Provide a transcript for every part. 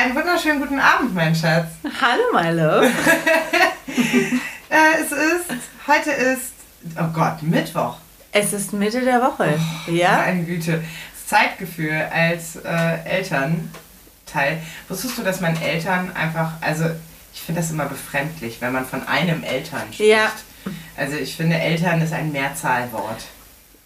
Einen wunderschönen guten Abend, mein Schatz. Hallo, my love. äh, es ist, heute ist, oh Gott, Mittwoch. Es ist Mitte der Woche. Oh, ja? Meine Güte. Das Zeitgefühl als äh, Elternteil. Wusstest du, dass man Eltern einfach, also ich finde das immer befremdlich, wenn man von einem Eltern spricht. Ja. Also ich finde, Eltern ist ein Mehrzahlwort.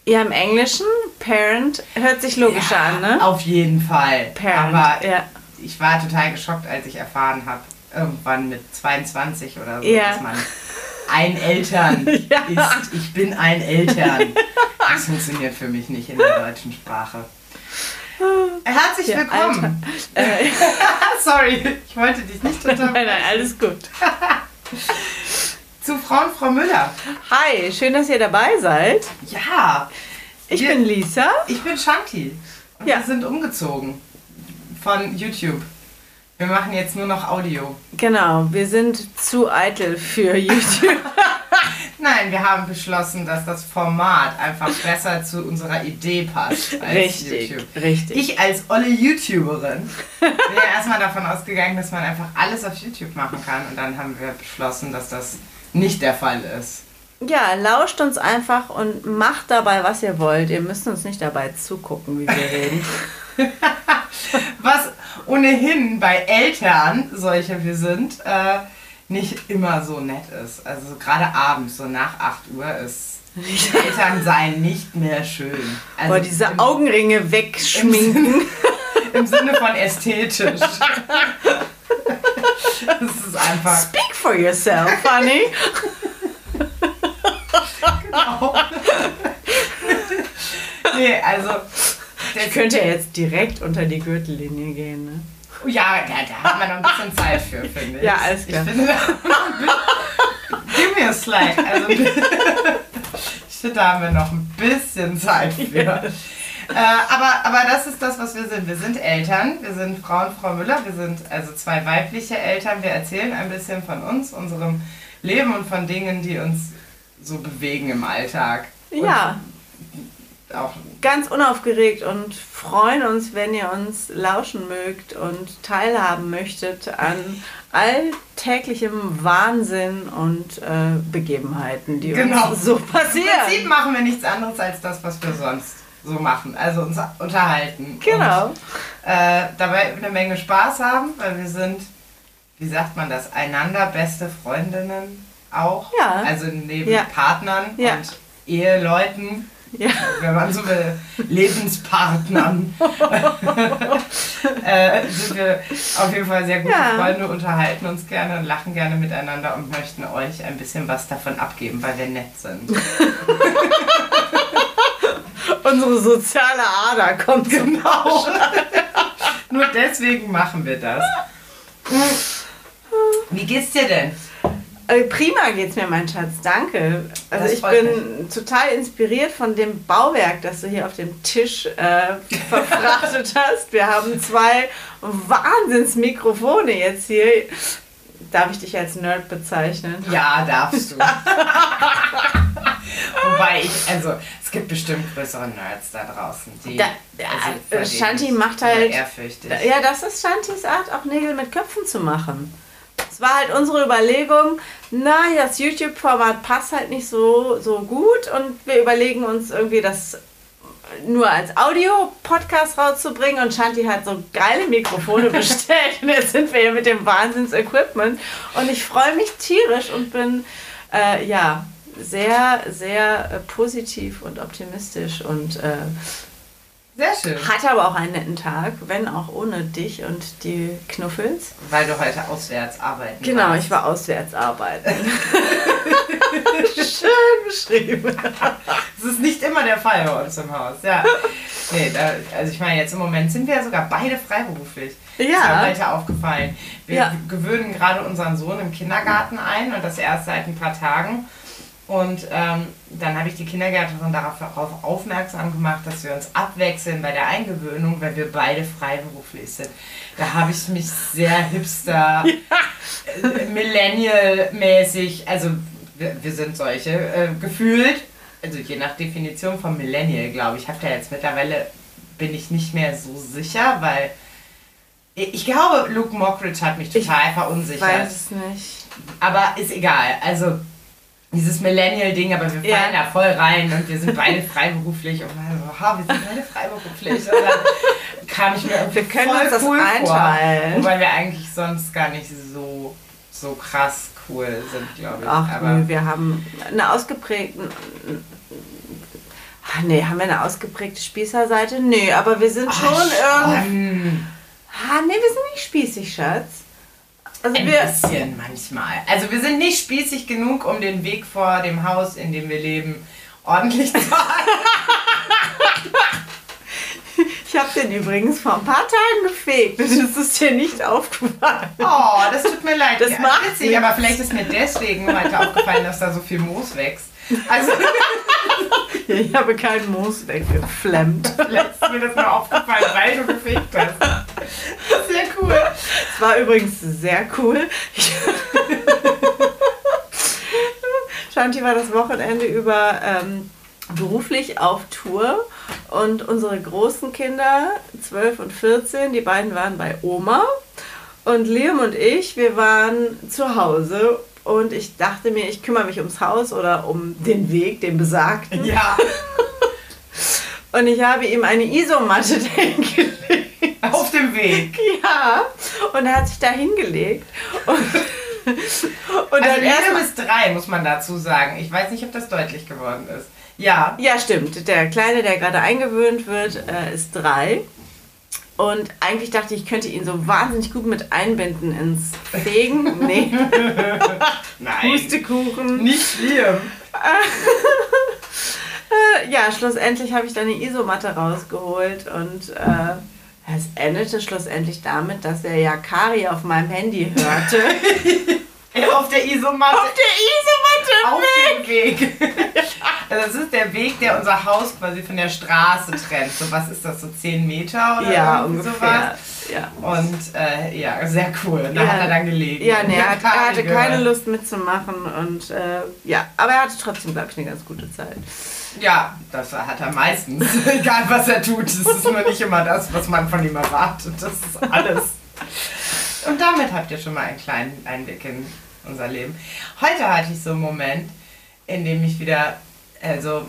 Ja, im Englischen, Parent, hört sich logischer ja, an, ne? Auf jeden Fall. Parent, Aber ja. Ich war total geschockt, als ich erfahren habe, irgendwann mit 22 oder so, ja. dass man ein Eltern ja. ist. Ich bin ein Eltern. Das funktioniert für mich nicht in der deutschen Sprache. Herzlich ja, willkommen. Äh, Sorry, ich wollte dich nicht unterbrechen. Nein, nein, alles gut. Zu Frau und Frau Müller. Hi, schön, dass ihr dabei seid. Ja. Ich wir, bin Lisa. Ich bin Shanti. Und ja. wir sind umgezogen von YouTube. Wir machen jetzt nur noch Audio. Genau, wir sind zu eitel für YouTube. Nein, wir haben beschlossen, dass das Format einfach besser zu unserer Idee passt als richtig, YouTube. Richtig. Ich als olle YouTuberin bin ja erstmal davon ausgegangen, dass man einfach alles auf YouTube machen kann. Und dann haben wir beschlossen, dass das nicht der Fall ist. Ja, lauscht uns einfach und macht dabei, was ihr wollt. Ihr müsst uns nicht dabei zugucken, wie wir reden. was ohnehin bei Eltern, solche wir sind, äh, nicht immer so nett ist. Also gerade abends, so nach 8 Uhr ist Eltern sein nicht mehr schön. Also Boah, diese im, Augenringe wegschminken. Im Sinne, Im Sinne von ästhetisch. Das ist einfach. Speak for yourself, honey. genau. nee, also. Der könnte ja jetzt direkt unter die Gürtellinie gehen, ne? Ja, ja, da hat man noch ein bisschen Zeit für, finde ich. Ja, alles klar. Ich finde, da Give me a slack. Also, ich finde, da haben wir noch ein bisschen Zeit für. Ja. Äh, aber, aber das ist das, was wir sind. Wir sind Eltern, wir sind Frau und Frau Müller, wir sind also zwei weibliche Eltern. Wir erzählen ein bisschen von uns, unserem Leben und von Dingen, die uns so bewegen im Alltag. Und ja. Auch ganz unaufgeregt und freuen uns, wenn ihr uns lauschen mögt und teilhaben möchtet an alltäglichem Wahnsinn und äh, Begebenheiten, die genau. uns so passieren. Im Prinzip machen wir nichts anderes als das, was wir sonst so machen, also uns unterhalten. Genau. Und, äh, dabei eine Menge Spaß haben, weil wir sind, wie sagt man das, einander beste Freundinnen auch. Ja. Also neben ja. Partnern ja. und Eheleuten. Ja. Wenn man so will, Lebenspartnern, äh, sind wir auf jeden Fall sehr gute ja. Freunde, unterhalten uns gerne und lachen gerne miteinander und möchten euch ein bisschen was davon abgeben, weil wir nett sind. Unsere soziale Ader kommt genau. Nur deswegen machen wir das. Wie geht's dir denn? Äh, prima geht's mir, mein Schatz. Danke. Also das ich bin mich. total inspiriert von dem Bauwerk, das du hier auf dem Tisch äh, verfrachtet hast. Wir haben zwei Wahnsinnsmikrofone jetzt hier. Darf ich dich als Nerd bezeichnen? Ja, darfst du. Wobei ich, also es gibt bestimmt größere Nerds da draußen, die. Da, also, Shanti macht halt. Ehrfürchtig. Ja, das ist Shantis Art, auch Nägel mit Köpfen zu machen. War halt unsere Überlegung, na, das YouTube-Format passt halt nicht so, so gut und wir überlegen uns irgendwie das nur als Audio-Podcast rauszubringen und Shanti hat so geile Mikrofone bestellt und jetzt sind wir hier mit dem Wahnsinns-Equipment und ich freue mich tierisch und bin, äh, ja, sehr, sehr äh, positiv und optimistisch und äh, sehr schön. Hatte aber auch einen netten Tag, wenn auch ohne dich und die Knuffels. Weil du heute auswärts arbeiten Genau, warst. ich war auswärts arbeiten. Schön beschrieben. Das ist nicht immer der Fall bei uns im Haus, ja. Nee, da, also ich meine, jetzt im Moment sind wir ja sogar beide freiberuflich. Ja. Das ist mir heute aufgefallen. Wir ja. gewöhnen gerade unseren Sohn im Kindergarten ein und das erst seit ein paar Tagen. Und ähm, dann habe ich die Kindergärtnerin darauf aufmerksam gemacht, dass wir uns abwechseln bei der Eingewöhnung, weil wir beide freiberuflich sind. Da habe ich mich sehr hipster, ja. äh, millennial-mäßig, also wir, wir, sind solche, äh, gefühlt. Also je nach Definition von Millennial, glaube ich, habe da jetzt mittlerweile, bin ich nicht mehr so sicher, weil Ich glaube, Luke Mockridge hat mich total ich verunsichert. weiß es nicht. Aber ist egal. Also dieses Millennial-Ding, aber wir fallen ja. da voll rein und wir sind beide freiberuflich und so, ha, wir sind beide freiberuflich. Und dann kam ich mir irgendwie wir können voll uns das cool einteilen. vor, wobei wir eigentlich sonst gar nicht so, so krass cool sind, glaube ich. Ach, aber nö, wir haben eine ausgeprägte. Ach, nee, haben wir eine ausgeprägte Spießerseite? Nee, aber wir sind schon irgendwie. Ah, nee, wir sind nicht spießig, Schatz. Also ein wir, bisschen manchmal. Also wir sind nicht spießig genug, um den Weg vor dem Haus, in dem wir leben, ordentlich zu halten. Ich habe den übrigens vor ein paar Tagen gefegt. Das ist dir nicht aufgefallen. Oh, das tut mir leid. Das ja, macht witzig, aber vielleicht ist mir deswegen heute aufgefallen, dass da so viel Moos wächst. Also ich habe keinen Moos weggeflemmt. Vielleicht ist mir das nur aufgefallen, weil du gefegt hast. Sehr cool. Es war übrigens sehr cool. Shanti war das Wochenende über ähm, beruflich auf Tour und unsere großen Kinder, 12 und 14, die beiden waren bei Oma und Liam und ich, wir waren zu Hause und ich dachte mir, ich kümmere mich ums Haus oder um den Weg, den besagten. Ja. und ich habe ihm eine Isomatte hingelegt. Auf dem Weg? Ja. Und er hat sich da hingelegt. Und, und also dann erst bis drei, muss man dazu sagen. Ich weiß nicht, ob das deutlich geworden ist. Ja. Ja, stimmt. Der Kleine, der gerade eingewöhnt wird, äh, ist drei. Und eigentlich dachte ich, ich könnte ihn so wahnsinnig gut mit einbinden ins Fegen. Nee. Nein. Pustekuchen. Nicht schlimm. ja, schlussendlich habe ich dann eine Isomatte rausgeholt und äh, es endete schlussendlich damit, dass er ja Kari auf meinem Handy hörte. auf der Isomatte. Auf der Isomatte. Auf dem Weg. Also das ist der Weg, der unser Haus quasi von der Straße trennt. So was ist das, so 10 Meter oder ja, ungefähr. sowas? Ja. Und äh, ja, sehr cool. Da ja. hat er dann gelegen. Ja, nee, er, hat, er hatte keine Lust mitzumachen und äh, ja, aber er hatte trotzdem, glaube ich, eine ganz gute Zeit. Ja, das hat er meistens. Egal was er tut, es ist nur nicht immer das, was man von ihm erwartet. Das ist alles. Und damit habt ihr schon mal einen kleinen Einblick in unser Leben. Heute hatte ich so einen Moment, in dem ich wieder also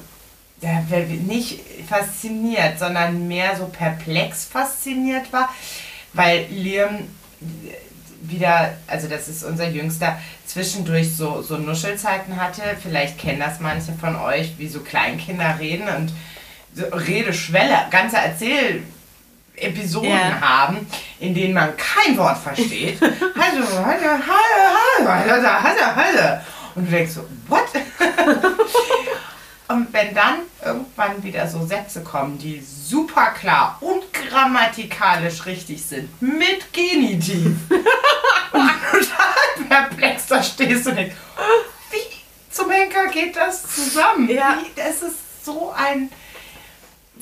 ja, nicht fasziniert, sondern mehr so perplex fasziniert war, weil Liam wieder, also das ist unser Jüngster, zwischendurch so, so Nuschelzeiten hatte. Vielleicht kennen das manche von euch, wie so Kleinkinder reden und so Redeschwelle, ganze Erzählepisoden yeah. haben, in denen man kein Wort versteht. also, hallo, hallo, hallo, hallo, hallo. Und du denkst so, what? Und wenn dann irgendwann wieder so Sätze kommen, die super klar und grammatikalisch richtig sind, mit Genitiv, und du total perplex da stehst und denkst, wie zum Henker geht das zusammen? Ja. Wie, das ist so ein,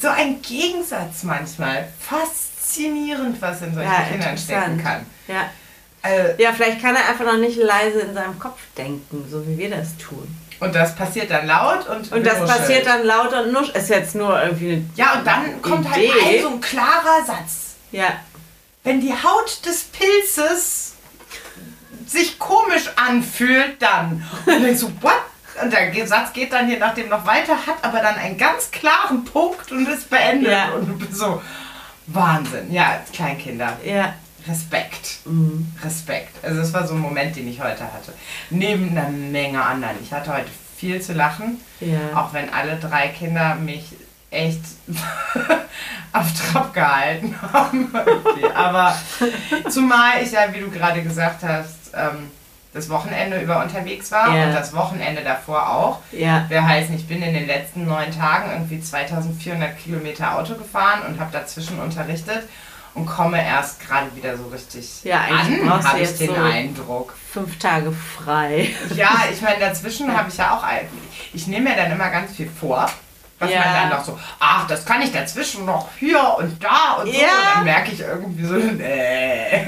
so ein Gegensatz manchmal. Faszinierend, was in solchen ja, Kindern stecken kann. Ja. Also, ja, vielleicht kann er einfach noch nicht leise in seinem Kopf denken, so wie wir das tun. Und das passiert dann laut und Und das nuschelt. passiert dann laut und nusch. Ist jetzt nur irgendwie eine Ja, und dann kommt halt Idee. halt ein so ein klarer Satz. Ja. Wenn die Haut des Pilzes sich komisch anfühlt, dann. Und dann denkst du, what? Und der Satz geht dann je nachdem noch weiter, hat aber dann einen ganz klaren Punkt und ist beendet. Ja. Und du bist so, Wahnsinn. Ja, Kleinkinder. Ja. Respekt. Mhm. Respekt. Also das war so ein Moment, den ich heute hatte. Neben einer Menge anderen. Ich hatte heute viel zu lachen. Ja. Auch wenn alle drei Kinder mich echt auf Trab gehalten haben. Aber zumal ich ja, wie du gerade gesagt hast, ähm, das Wochenende über unterwegs war ja. und das Wochenende davor auch. Ja. Wer heißt, ich bin in den letzten neun Tagen irgendwie 2400 Kilometer Auto gefahren und habe dazwischen unterrichtet und komme erst gerade wieder so richtig ja, an, habe ich den so Eindruck. Fünf Tage frei. Ja, ich meine, dazwischen habe ich ja auch, ich nehme mir dann immer ganz viel vor. Was ja. man dann noch so, ach, das kann ich dazwischen noch hier und da und so. Ja. Und dann merke ich irgendwie so, nee.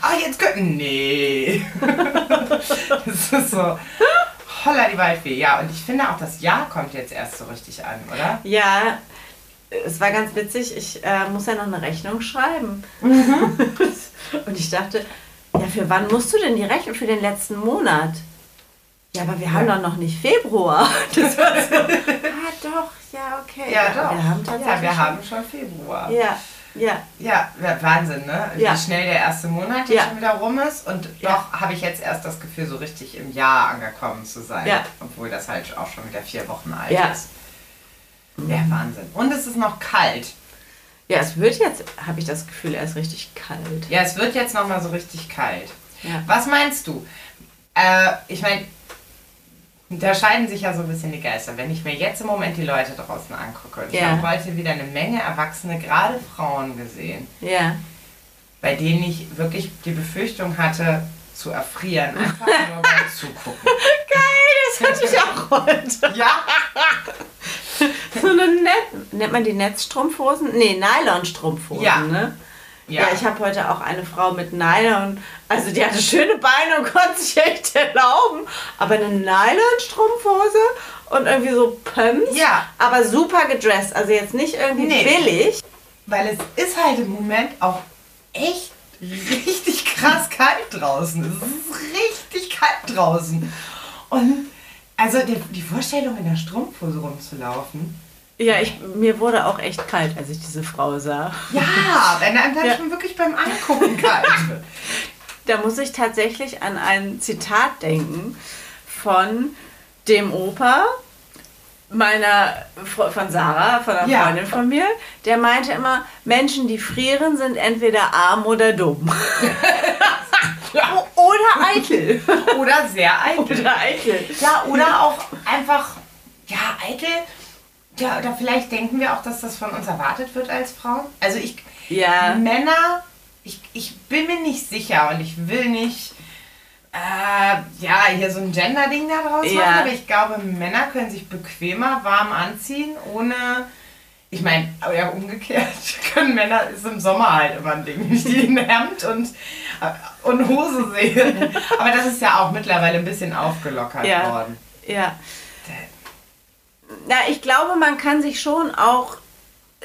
ach, jetzt könnten, nee. das ist so, holla die Waldfee. Ja, und ich finde auch, das Jahr kommt jetzt erst so richtig an, oder? Ja, es war ganz witzig, ich äh, muss ja noch eine Rechnung schreiben. Mhm. Und ich dachte, ja, für wann musst du denn die Rechnung? Für den letzten Monat. Ja, aber wir ja. haben doch noch nicht Februar. Das war so, ah, doch, ja, okay. Ja, doch. Wir haben tatsächlich ja, wir haben schon Februar. Ja. Ja. Ja, Wahnsinn, ne? Ja. Wie schnell der erste Monat ja. schon wieder rum ist. Und doch habe ich jetzt erst das Gefühl, so richtig im Jahr angekommen zu sein. Ja. Obwohl das halt auch schon wieder vier Wochen alt ja. ist. Ja, Wahnsinn. Und es ist noch kalt. Ja, es wird jetzt, habe ich das Gefühl, erst richtig kalt. Ja, es wird jetzt nochmal so richtig kalt. Ja. Was meinst du? Äh, ich meine, da scheiden sich ja so ein bisschen die Geister. Wenn ich mir jetzt im Moment die Leute draußen angucke, und ich habe heute wieder eine Menge Erwachsene, gerade Frauen gesehen, ja. bei denen ich wirklich die Befürchtung hatte, zu erfrieren, einfach nur beim Zugucken. Geil, das hatte ich auch heute. Ja. so eine Net nennt man die Netzstrumpfhosen? Nee, Nylonstrumpfhosen, ja. ne? Ja, ja ich habe heute auch eine Frau mit Nylon, also die hatte schöne Beine und konnte sich echt erlauben, aber eine Nylon-Strumpfhose und irgendwie so Pumps, ja. aber super gedresst, also jetzt nicht irgendwie nee. billig. Weil es ist halt im Moment auch echt richtig krass kalt draußen. Es ist richtig kalt draußen. Und also die, die Vorstellung, in der Strumpfhose rumzulaufen. Ja, ich, mir wurde auch echt kalt, als ich diese Frau sah. Ja, wenn einem dann ja. schon wirklich beim Angucken kalt wird. Da muss ich tatsächlich an ein Zitat denken von dem Opa meiner von Sarah, von einer ja. Freundin von mir, der meinte immer, Menschen, die frieren, sind entweder arm oder dumm. Ja. Oder eitel. Oder sehr eitel. Oder eitel. Ja, oder auch einfach, ja, eitel. Ja, oder vielleicht denken wir auch, dass das von uns erwartet wird als Frauen. Also ich, ja. Männer, ich, ich bin mir nicht sicher und ich will nicht, äh, ja, hier so ein Gender-Ding da draus ja. machen, aber ich glaube, Männer können sich bequemer warm anziehen, ohne ich meine, aber ja umgekehrt können Männer, ist im Sommer halt immer ein Ding, nicht die ein Hemd und, äh, und Hose sehen. Aber das ist ja auch mittlerweile ein bisschen aufgelockert ja. worden. Ja. Na, ich glaube, man kann sich schon auch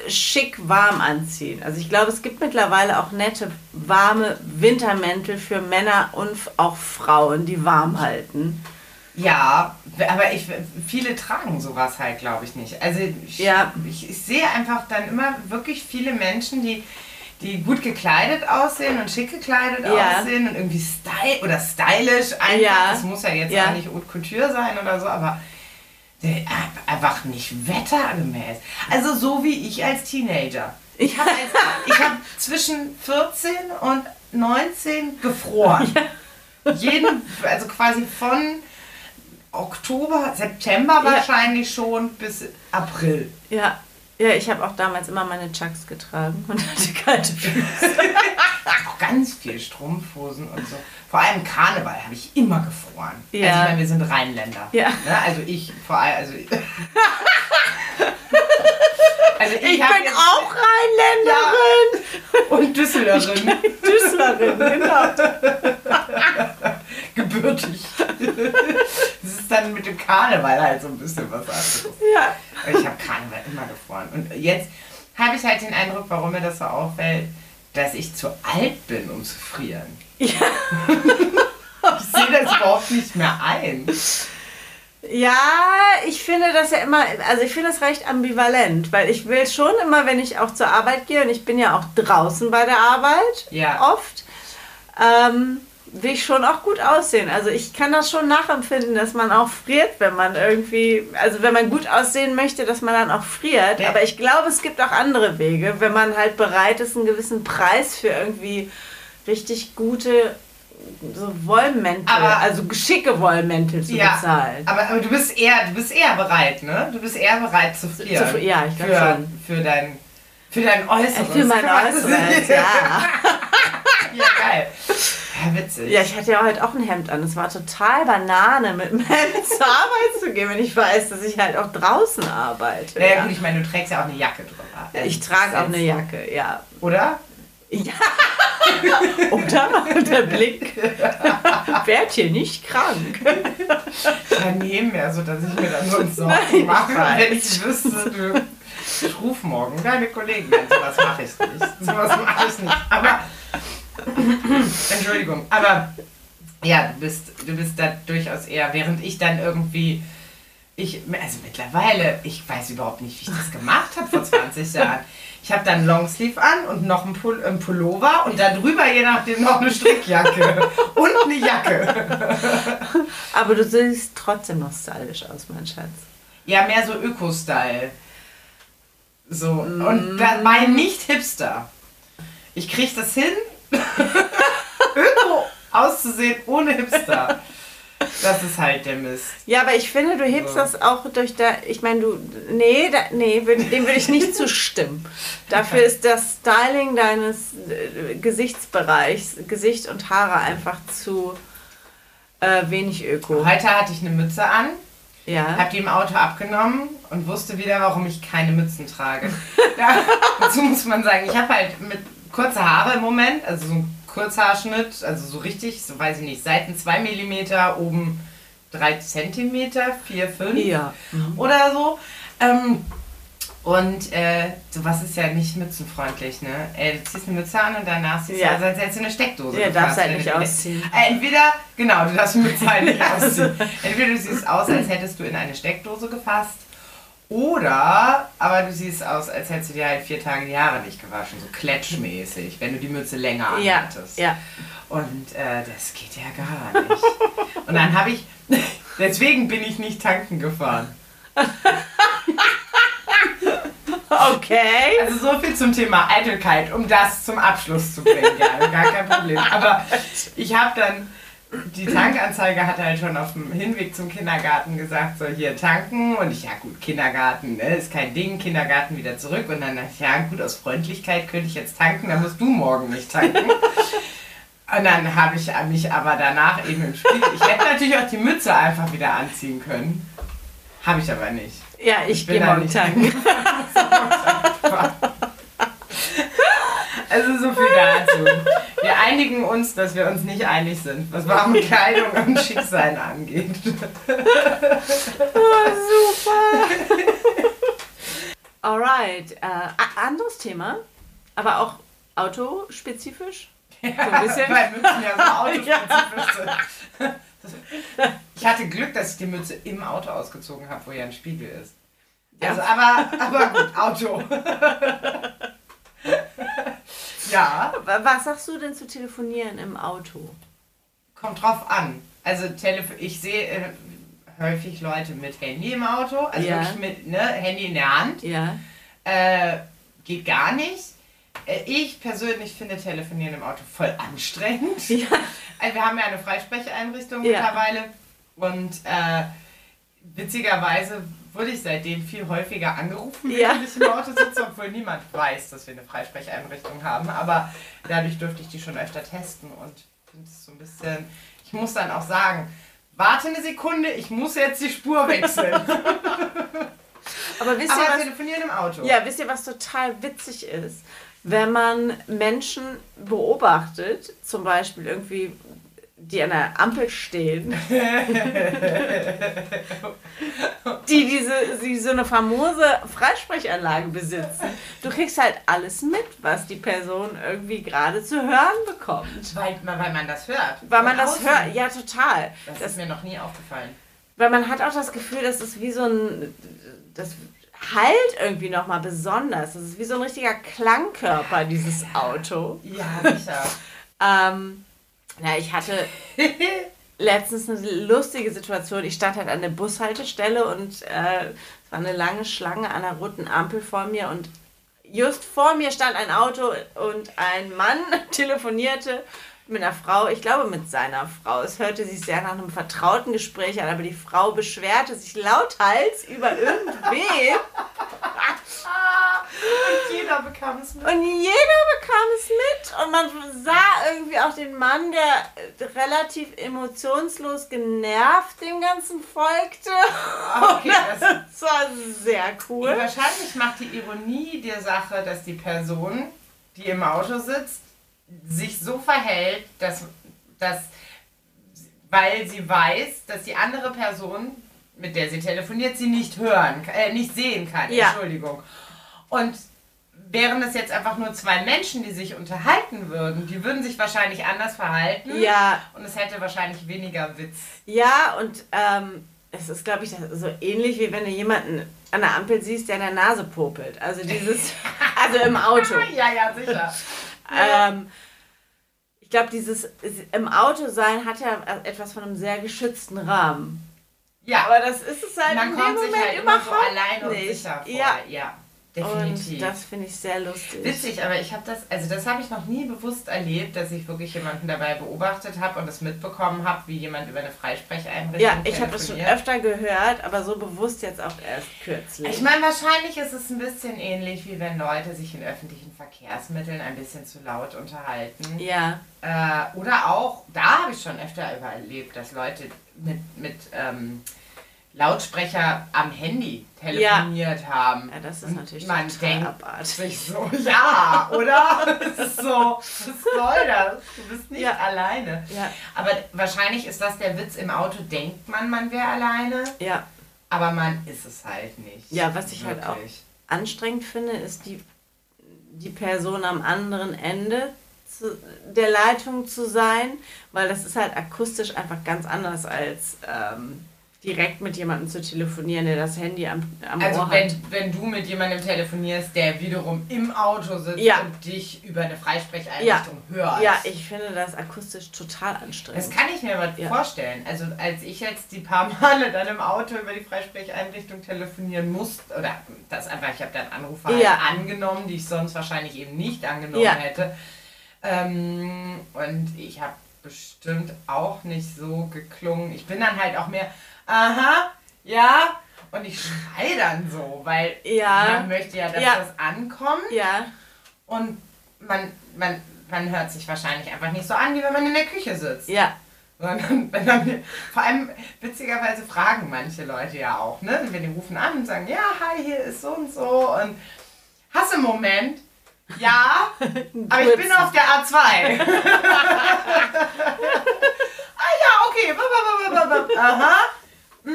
schick warm anziehen. Also ich glaube, es gibt mittlerweile auch nette, warme Wintermäntel für Männer und auch Frauen, die warm halten. Ja, aber ich, viele tragen sowas halt, glaube ich, nicht. Also ich, ja. ich, ich, sehe einfach dann immer wirklich viele Menschen, die, die gut gekleidet aussehen und schick gekleidet ja. aussehen und irgendwie style oder stylisch einfach. Ja. Das muss ja jetzt ja. auch nicht Haute Couture sein oder so, aber einfach nicht wettergemäß. Also so wie ich als Teenager. Ich habe hab zwischen 14 und 19 gefroren. Ja. Jeden, also quasi von Oktober, September wahrscheinlich schon bis April. Ja, ja, ich habe auch damals immer meine Chucks getragen und hatte kalte Füße. auch ganz viel Strumpfhosen und so. Vor allem Karneval habe ich immer gefroren. Ja. Also ich meine, wir sind Rheinländer. Ja. Ne? Also ich vor allem, also Also ich, ich bin auch Rheinländerin. Ja. Und Düsseldorferin. Düsseldorferin, genau. Gebürtig. Das ist dann mit dem Karneval halt so ein bisschen was anderes. Ja. Ich habe Karneval immer gefroren. Und jetzt habe ich halt den Eindruck, warum mir das so auffällt, dass ich zu alt bin, um zu frieren. Ja. ich sehe das überhaupt nicht mehr ein. Ja, ich finde das ja immer, also ich finde das recht ambivalent, weil ich will schon immer, wenn ich auch zur Arbeit gehe, und ich bin ja auch draußen bei der Arbeit ja. oft, ähm, will ich schon auch gut aussehen. Also ich kann das schon nachempfinden, dass man auch friert, wenn man irgendwie, also wenn man gut aussehen möchte, dass man dann auch friert. Ja. Aber ich glaube, es gibt auch andere Wege, wenn man halt bereit ist, einen gewissen Preis für irgendwie richtig gute so Wollmäntel, aber, also geschicke Wollmäntel zu ja, bezahlen. Aber, aber du bist eher, du bist eher bereit, ne? Du bist eher bereit zu frieren. Zu, ja, ich glaube schon. Für dein, für dein Äußeres. Für mein Äußeres, ja. ja, geil. Ja, witzig. Ja, ich hatte ja heute auch ein Hemd an. Es war total Banane, mit dem Hemd zur Arbeit zu gehen, wenn ich weiß, dass ich halt auch draußen arbeite. Naja, ja. gut, ich meine, du trägst ja auch eine Jacke drüber. Also ich trage auch eine Jacke, ja. Oder? Ja. Oder? Der Blick. Werd hier nicht krank. Daneben, also dass ich mir dann so Sorgen mache, wenn ich wüsste, du Ich rufe morgen deine Kollegen an. Sowas mache ich nicht. Sowas mache ich nicht. Aber, Entschuldigung, aber ja, du bist, du bist da durchaus eher, während ich dann irgendwie, ich, also mittlerweile, ich weiß überhaupt nicht, wie ich das gemacht habe vor 20 Jahren. Ich habe dann Longsleeve an und noch ein, Pull ein Pullover und dann drüber je nachdem noch eine Strickjacke und eine Jacke. Aber du siehst trotzdem noch stylisch aus, mein Schatz. Ja, mehr so Öko-Style. So, mm. und da mein nicht Hipster. Ich krieg das hin, Öko auszusehen ohne Hipster. Das ist halt der Mist. Ja, aber ich finde, du hebst so. das auch durch da. Ich meine, du. Nee, da, nee, dem würde ich nicht zustimmen. Dafür ist das Styling deines äh, Gesichtsbereichs, Gesicht und Haare einfach zu äh, wenig öko. Heute hatte ich eine Mütze an. Ja. Hab die im Auto abgenommen und wusste wieder, warum ich keine Mützen trage. ja, dazu muss man sagen, ich habe halt mit kurzer Haare im Moment, also so ein Kurzhaarschnitt, also so richtig, so weiß ich nicht, Seiten 2 mm, oben 3 cm, 4, 5 ja. Mhm. oder so. Ähm, und äh, sowas ist ja nicht mützenfreundlich, ne? Ey, du ziehst eine Mütze an und danach siehst ja. du aus, als hättest du eine Steckdose. Ja, darfst halt nicht ausziehen. Äh, entweder, genau, du darfst die Mütze halt nicht ausziehen. Entweder du siehst aus, als hättest du in eine Steckdose gefasst oder, aber du siehst aus, als hättest du dir halt vier Tage die Haare nicht gewaschen, so klatschmäßig, wenn du die Mütze länger anhattest. Ja, ja. Und äh, das geht ja gar nicht. Und dann habe ich, deswegen bin ich nicht tanken gefahren. Okay. Also so viel zum Thema Eitelkeit, um das zum Abschluss zu bringen. Ja, gar kein Problem. Aber ich habe dann die Tankanzeige hat halt schon auf dem Hinweg zum Kindergarten gesagt, so hier tanken. Und ich, ja gut, Kindergarten ne, ist kein Ding, Kindergarten wieder zurück. Und dann dachte ich, ja gut, aus Freundlichkeit könnte ich jetzt tanken, dann musst du morgen nicht tanken. Und dann habe ich mich aber danach eben im Spiel, ich hätte natürlich auch die Mütze einfach wieder anziehen können. Habe ich aber nicht. Ja, ich, ich gehe morgen tanken. Also so viel dazu. Wir einigen uns, dass wir uns nicht einig sind, was warme Kleidung und Schicksal angeht. Oh, super. Alright. Äh, anderes Thema, aber auch autospezifisch. Ja, so ein bisschen. Weil Mützen ja so autospezifisch sind. Ich hatte Glück, dass ich die Mütze im Auto ausgezogen habe, wo ja ein Spiegel ist. Also, aber, aber gut, Auto. Ja. Was sagst du denn zu telefonieren im Auto? Kommt drauf an. Also Telef ich sehe äh, häufig Leute mit Handy im Auto, also ja. wirklich mit ne, Handy in der Hand. Ja. Äh, geht gar nicht. Äh, ich persönlich finde Telefonieren im Auto voll anstrengend. Ja. Also wir haben ja eine Freisprecheinrichtung ja. mittlerweile und äh, witzigerweise wurde ich seitdem viel häufiger angerufen, wenn ja. ich im Auto sitze, obwohl niemand weiß, dass wir eine Freisprecheinrichtung haben. Aber dadurch durfte ich die schon öfter testen und finde es so ein bisschen. Ich muss dann auch sagen, warte eine Sekunde, ich muss jetzt die Spur wechseln. Aber wisst Aber ihr, was, telefonieren im Auto. Ja, wisst ihr, was total witzig ist? Wenn man Menschen beobachtet, zum Beispiel irgendwie die an der Ampel stehen, die diese die so eine famose Freisprechanlage besitzen. Du kriegst halt alles mit, was die Person irgendwie gerade zu hören bekommt. Weil, weil man das hört. Weil man das hört, ja total. Das, das ist mir noch nie aufgefallen. Weil man hat auch das Gefühl, dass es wie so ein das halt irgendwie nochmal besonders. Das ist wie so ein richtiger Klangkörper, dieses Auto. Ja, sicher. ähm, ja, ich hatte letztens eine lustige Situation. Ich stand halt an der Bushaltestelle und äh, es war eine lange Schlange an der roten Ampel vor mir und just vor mir stand ein Auto und ein Mann telefonierte mit einer Frau, ich glaube mit seiner Frau. Es hörte sich sehr nach einem vertrauten Gespräch an, aber die Frau beschwerte sich lauthals über irgendwen. Und jeder bekam es mit. Und jeder bekam es mit. Und man sah irgendwie auch den Mann, der relativ emotionslos genervt dem Ganzen folgte. Okay, das, das war sehr cool. Wahrscheinlich macht die Ironie der Sache, dass die Person, die im Auto sitzt, sich so verhält, dass, dass weil sie weiß, dass die andere Person, mit der sie telefoniert, sie nicht hören, äh, nicht sehen kann. Ja. Entschuldigung. Und wären es jetzt einfach nur zwei Menschen, die sich unterhalten würden, die würden sich wahrscheinlich anders verhalten. Ja. Und es hätte wahrscheinlich weniger Witz. Ja, und ähm, es ist, glaube ich, so ähnlich wie wenn du jemanden an der Ampel siehst, der in der Nase popelt. Also dieses, also im Auto. ja, ja, sicher. Ähm, ich glaube, dieses im Auto sein hat ja etwas von einem sehr geschützten Rahmen. Ja, aber das ist es halt Man in kommt dem Moment sich halt überhaupt so allein und sicher vor. Ja. ja. Definitiv. Und das finde ich sehr lustig. Witzig, aber ich habe das, also das habe ich noch nie bewusst erlebt, dass ich wirklich jemanden dabei beobachtet habe und das mitbekommen habe, wie jemand über eine Freisprecheinrichtung Ja, ich habe das schon öfter gehört, aber so bewusst jetzt auch erst kürzlich. Ich meine, wahrscheinlich ist es ein bisschen ähnlich, wie wenn Leute sich in öffentlichen Verkehrsmitteln ein bisschen zu laut unterhalten. Ja. Äh, oder auch, da habe ich schon öfter erlebt, dass Leute mit, mit ähm, Lautsprecher am Handy telefoniert ja. haben. Ja, das ist natürlich man denkt abartig. sich so, ja, oder? Das ist so, was soll das? Du bist nicht ja. alleine. Ja. Aber wahrscheinlich ist das der Witz im Auto, denkt man, man wäre alleine. Ja. Aber man ist es halt nicht. Ja, was ich wirklich. halt auch anstrengend finde, ist die, die Person am anderen Ende zu, der Leitung zu sein, weil das ist halt akustisch einfach ganz anders als ähm, direkt mit jemandem zu telefonieren, der das Handy am, am also Ohr wenn, hat. wenn du mit jemandem telefonierst, der wiederum im Auto sitzt ja. und dich über eine Freisprecheinrichtung ja. hört. Ja, ich finde das akustisch total anstrengend. Das kann ich mir aber ja. vorstellen. Also als ich jetzt die paar Male dann im Auto über die Freisprecheinrichtung telefonieren musste, oder das einfach, ich habe dann Anrufe halt angenommen, die ich sonst wahrscheinlich eben nicht angenommen hätte. Ähm, und ich habe bestimmt auch nicht so geklungen. Ich bin dann halt auch mehr aha, ja. Und ich schreie dann so, weil ja. man möchte ja, dass ja. das ankommt. Ja. Und man, man, man hört sich wahrscheinlich einfach nicht so an, wie wenn man in der Küche sitzt. Ja. Sondern, wenn dann, vor allem witzigerweise fragen manche Leute ja auch, ne? Wenn die rufen an und sagen, ja, hi, hier ist so und so und hast du einen Moment? Ja, aber ich bin auf der A2. ah ja, okay. Aha. Mhm.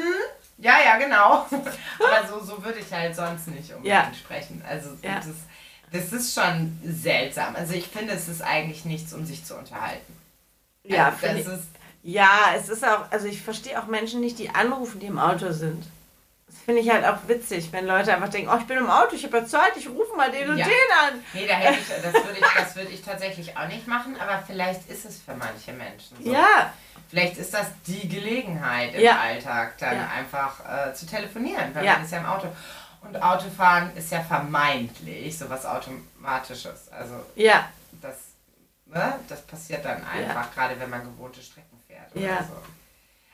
Ja, ja, genau. Aber so, so würde ich halt sonst nicht unbedingt ja. sprechen. Also ja. das, das ist schon seltsam. Also ich finde, es ist eigentlich nichts, um sich zu unterhalten. Ja, also, das ich, ist, ja, es ist auch, also ich verstehe auch Menschen nicht, die anrufen, die im Auto sind. Das finde ich halt auch witzig, wenn Leute einfach denken, oh, ich bin im Auto, ich habe ja Zeit, ich rufe mal den und ja. den an. Nee, da hätte ich, das würde ich, das würde ich tatsächlich auch nicht machen, aber vielleicht ist es für manche Menschen so. Ja, Vielleicht ist das die Gelegenheit im ja. Alltag, dann ja. einfach äh, zu telefonieren, weil ja. man ist ja im Auto. Und Autofahren ist ja vermeintlich sowas Automatisches. Also ja. das, ne, das passiert dann einfach, gerade wenn man gewohnte Strecken fährt oder so.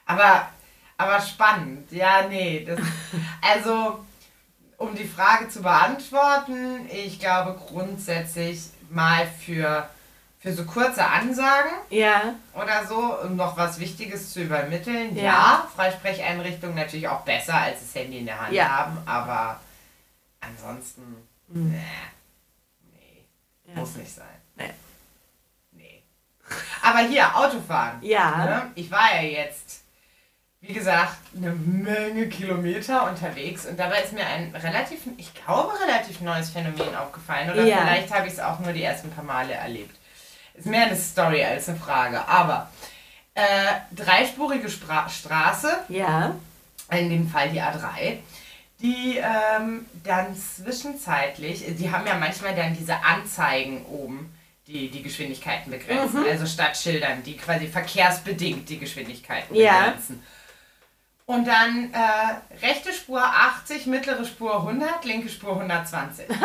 Aber, aber spannend, ja, nee. Das, also, um die Frage zu beantworten, ich glaube grundsätzlich mal für für so kurze Ansagen ja. oder so, um noch was Wichtiges zu übermitteln. Ja, ja Freisprecheinrichtungen natürlich auch besser als das Handy in der Hand ja. haben, aber ansonsten, mhm. nee, nee muss nicht sein. Nee. nee. Aber hier, Autofahren. Ja. Ne? Ich war ja jetzt, wie gesagt, eine Menge Kilometer unterwegs und dabei ist mir ein relativ, ich glaube, relativ neues Phänomen aufgefallen. Oder vielleicht habe ich es auch nur die ersten paar Male erlebt. Ist mehr eine Story als eine Frage. Aber äh, dreispurige Spra Straße. Ja. In dem Fall die A3 die ähm, dann zwischenzeitlich, die haben ja manchmal dann diese Anzeigen oben, die die Geschwindigkeiten begrenzen. Mhm. Also statt Schildern, die quasi verkehrsbedingt die Geschwindigkeiten ja. begrenzen. Und dann äh, rechte Spur 80, mittlere Spur 100, linke Spur 120. genau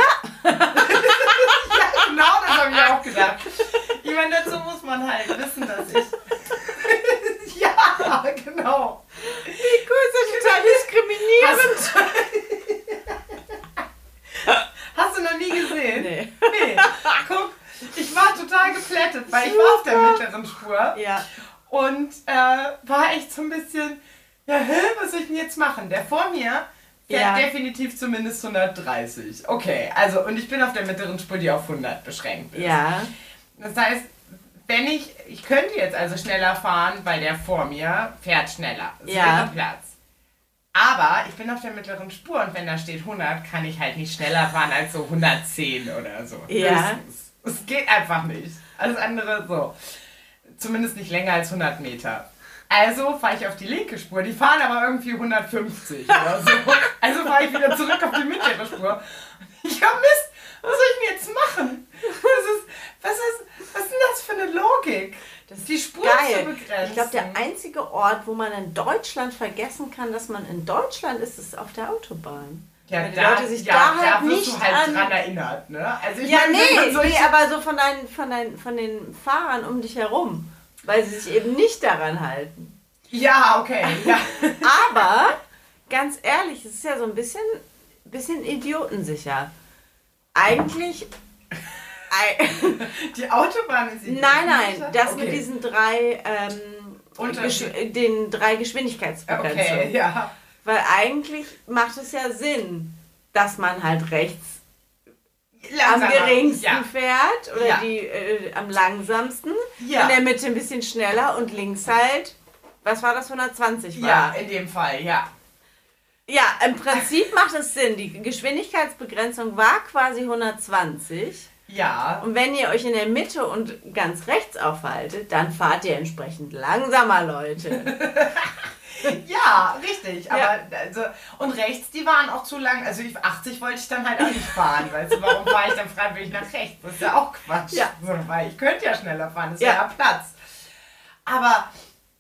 das habe ich auch gedacht. Ich meine, dazu muss man halt wissen, dass ich. ja, genau. Wie cool, ist das total diskriminierend. Hast, hast, du noch nie gesehen? Nee. Nee. Guck, ich war total geplättet, weil Super. ich war auf der mittleren Spur. Ja. Und äh, war echt so ein bisschen, ja, hä, was soll ich denn jetzt machen? Der vor mir Fährt ja. definitiv zumindest 130. Okay, also und ich bin auf der mittleren Spur, die auf 100 beschränkt ist. Ja. Das heißt, wenn ich, ich könnte jetzt also schneller fahren, weil der vor mir fährt schneller. Es ja. Platz. Aber ich bin auf der mittleren Spur und wenn da steht 100, kann ich halt nicht schneller fahren als so 110 oder so. Ja. Es geht einfach nicht. Alles andere so. Zumindest nicht länger als 100 Meter. Also fahre ich auf die linke Spur. Die fahren aber irgendwie 150 oder so. Also fahre ich wieder zurück auf die mittlere Spur. Ich hab Mist, was soll ich denn jetzt machen? Das ist, was, ist, was ist denn das für eine Logik? Das ist die Spur geil. zu begrenzen. Ich glaube, der einzige Ort, wo man in Deutschland vergessen kann, dass man in Deutschland ist, ist auf der Autobahn. Ja, Weil die da, Leute sich ja, da halt da nicht du halt an... dran erinnert, ne? Also ich ja, meine, nee, nee, aber so von, deinen, von, deinen, von den Fahrern um dich herum, weil sie sich eben nicht daran halten. Ja, okay, ja. aber, ganz ehrlich, es ist ja so ein bisschen, bisschen idiotensicher. Eigentlich die Autobahn ist Nein, nein, das okay. mit diesen drei, ähm, den drei Geschwindigkeitsbegrenzungen. Okay, ja. Weil eigentlich macht es ja Sinn, dass man halt rechts Langsamer. am geringsten ja. fährt oder ja. die äh, am langsamsten, ja. in der Mitte ein bisschen schneller und links halt, was war das, 120 war? Ja, in dem Fall, ja. Ja, im Prinzip macht es Sinn. Die Geschwindigkeitsbegrenzung war quasi 120. Ja. Und wenn ihr euch in der Mitte und ganz rechts aufhaltet, dann fahrt ihr entsprechend langsamer, Leute. ja, richtig. Aber ja. also und rechts, die waren auch zu lang. Also 80 wollte ich dann halt auch nicht fahren, weißt du, warum fahre ich dann freiwillig nach rechts? Das ist ja auch Quatsch. Ja. So, weil ich könnte ja schneller fahren, es ja. wäre ja Platz. Aber